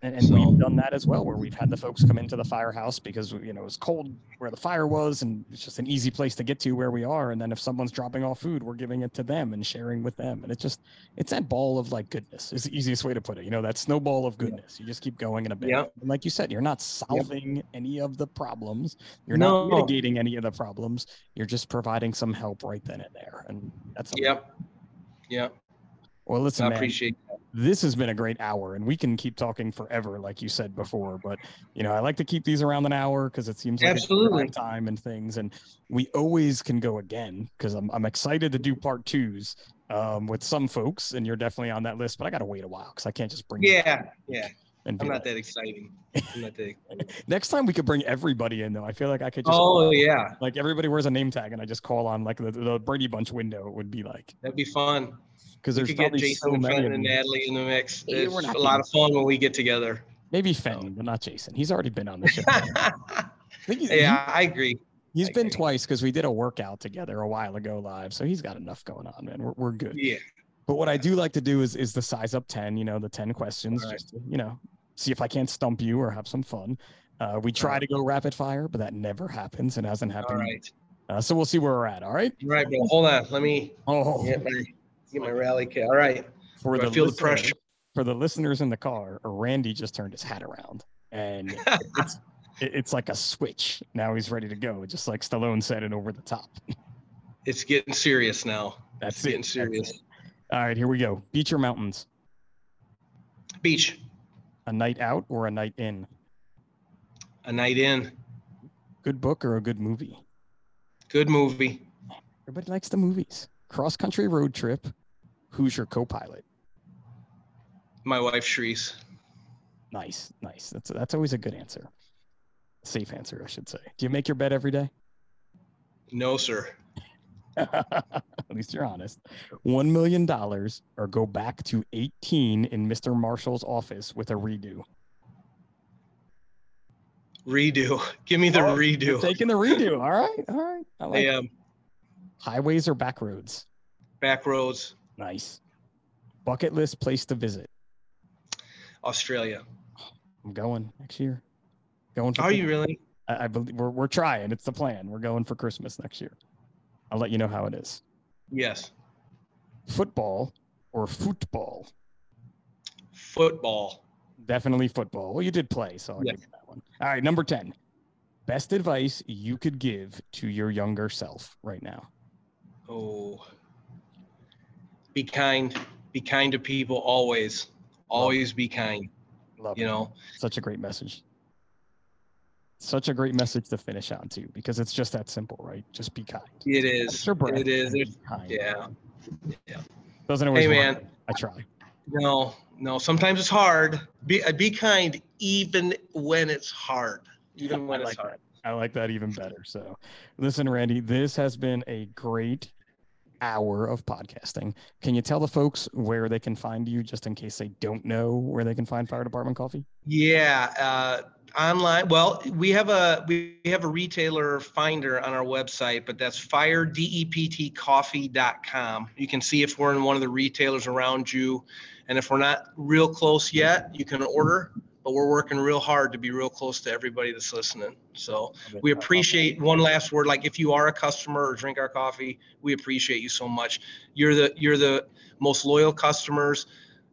And, and So- we've done that as well, where we've had the folks come into the firehouse because you know it was cold where the fire was, and it's just an easy place to get to where we are. And then if someone's dropping off food, we're giving it to them and sharing with them. And it's just it's that ball of like goodness is the easiest way to put it. You know, that snowball of goodness. You just keep going in a bit. Yeah. And like you said, you're not solving any of the problems. You're No. not mitigating any of the problems. You're just providing some help right then and there. And that's Yep. Yep. Well, listen, I man appreciate. This has been a great hour and we can keep talking forever like you said before but you know i like to keep these around an hour because it seems like Absolutely. time and things and we always can go again because I'm, I'm excited to do part twos um, with some folks and you're definitely on that list but i gotta wait a while because i can't just bring Yeah. Yeah. I'm not that exciting. I'm not that exciting. Next time we could bring everybody in though. I feel like I could just Oh yeah, like everybody wears a name tag and I just call on like the, the Brady Bunch window. It would be like that'd be fun. Because We there's could get probably Jason so and many Fenton of and. Natalie in the mix. Yeah, It's we're not a lot of fun when we get together. Maybe Fenton, but not Jason. He's already been on the show. I think he's, yeah, I agree. he, has I been agree. twice because we did a workout together a while ago live. So he's got enough going on, man. We're, we're good. Yeah, But what I do like to do is is the size up 10, you know, the 10 questions, Right. just to, you know, see if I can't stump you or have some fun. Uh, we try Right. to go rapid fire, but that never happens. It hasn't happened. right, Uh, so we'll see where we're at. All right. all right, bro. Hold on. Let me Oh, get my get my rally kit. All right, for Do I the feel the pressure. for the listeners in the car, Randy just turned his hat around and it's it- it's like a switch. Now he's ready to go, just like Stallone said it over the top. It's getting serious now. That's It's it. getting That's serious. it. All right, here we go. Beach or mountains? Beach, A night out or a night in? a night in. Good book or a good movie? Good movie. Everybody likes the movies. Cross country road trip. Who's your co-pilot? My wife Shreese. Nice, nice. That's that's always a good answer. Safe answer, I should say. Do you make your bed every day? No, sir. At least you're honest. One million dollars or go back to 18 in Mr. Marshall's office with a redo. Redo. Give me the Oh, redo. taking the redo. All right, all right. I like Hey, um, highways or back roads. back roads, Nice. Bucket list place to visit. Australia. I'm going next year. Going for Are you really? I, I believe we're we're trying. It's the plan. We're going for Christmas next year. I'll let you know how it is. Yes. Football or football? Football. Definitely football. Well, you did play, so I'll Yeah. give you that one. All right, number 10. Best advice you could give to your younger self right now. Oh. Be kind. Be kind to people always. Always be kind. Love You it. know, Such a great message. Such a great message to finish on too, because it's just that simple, right? Just be kind. it is. Catch your breath It is. be kind. yeah. Yeah. Doesn't always Hey, work. man. I try. No, no. Sometimes it's hard. Be uh, be kind even when it's hard. Even when I it's like hard. I like that even better. So, listen, Randy, this has been a great hour of podcasting. Can you tell the folks where they can find you just in case they don't know where they can find Fire Department Coffee? Yeah, uh, online. Well, we have a we have a retailer finder on our website, but that's firedeptcoffee.com. You can see if we're in one of the retailers around you, and if we're not real close yet, you can order. But we're working real hard to be real close to everybody that's listening. So we appreciate one last word. Like if you are a customer or drink our coffee, we appreciate you so much. You're the you're the most loyal customers.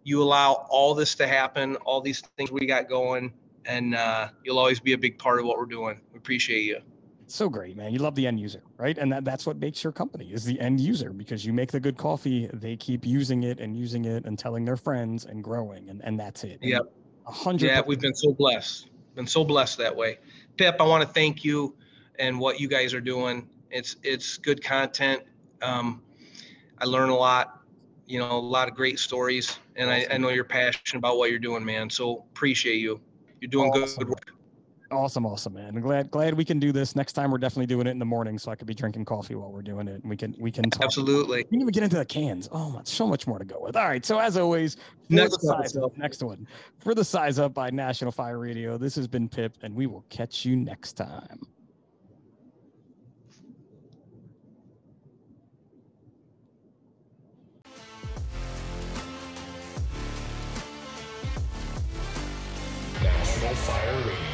You allow all this to happen, all these things we got going, and uh, you'll always be a big part of what we're doing. We appreciate you. so great, man. You love the end user, right? And that, that's what makes your company is the end user because you make the good coffee, they keep using it and using it and telling their friends and growing, and, and that's it. Yep. Hundred. Yeah, we've been so blessed. Been so blessed that way. Pip, I want to thank you and what you guys are doing. It's it's good content. Um, I learn a lot. You know, a lot of great stories, and I, I know you're passionate about what you're doing, man. So appreciate you. You're doing good, Awesome. good work. Awesome, awesome, man. I'm glad glad we can do this. Next time we're definitely doing it in the morning so I could be drinking coffee while we're doing it. And we can we can talk. Absolutely. We didn't even get into the cans. Oh, my, so much more to go with. All right. So as always, Next the size up, next one for the size up by National Fire Radio. This has been Pip, and we will catch you next time. National Fire Radio.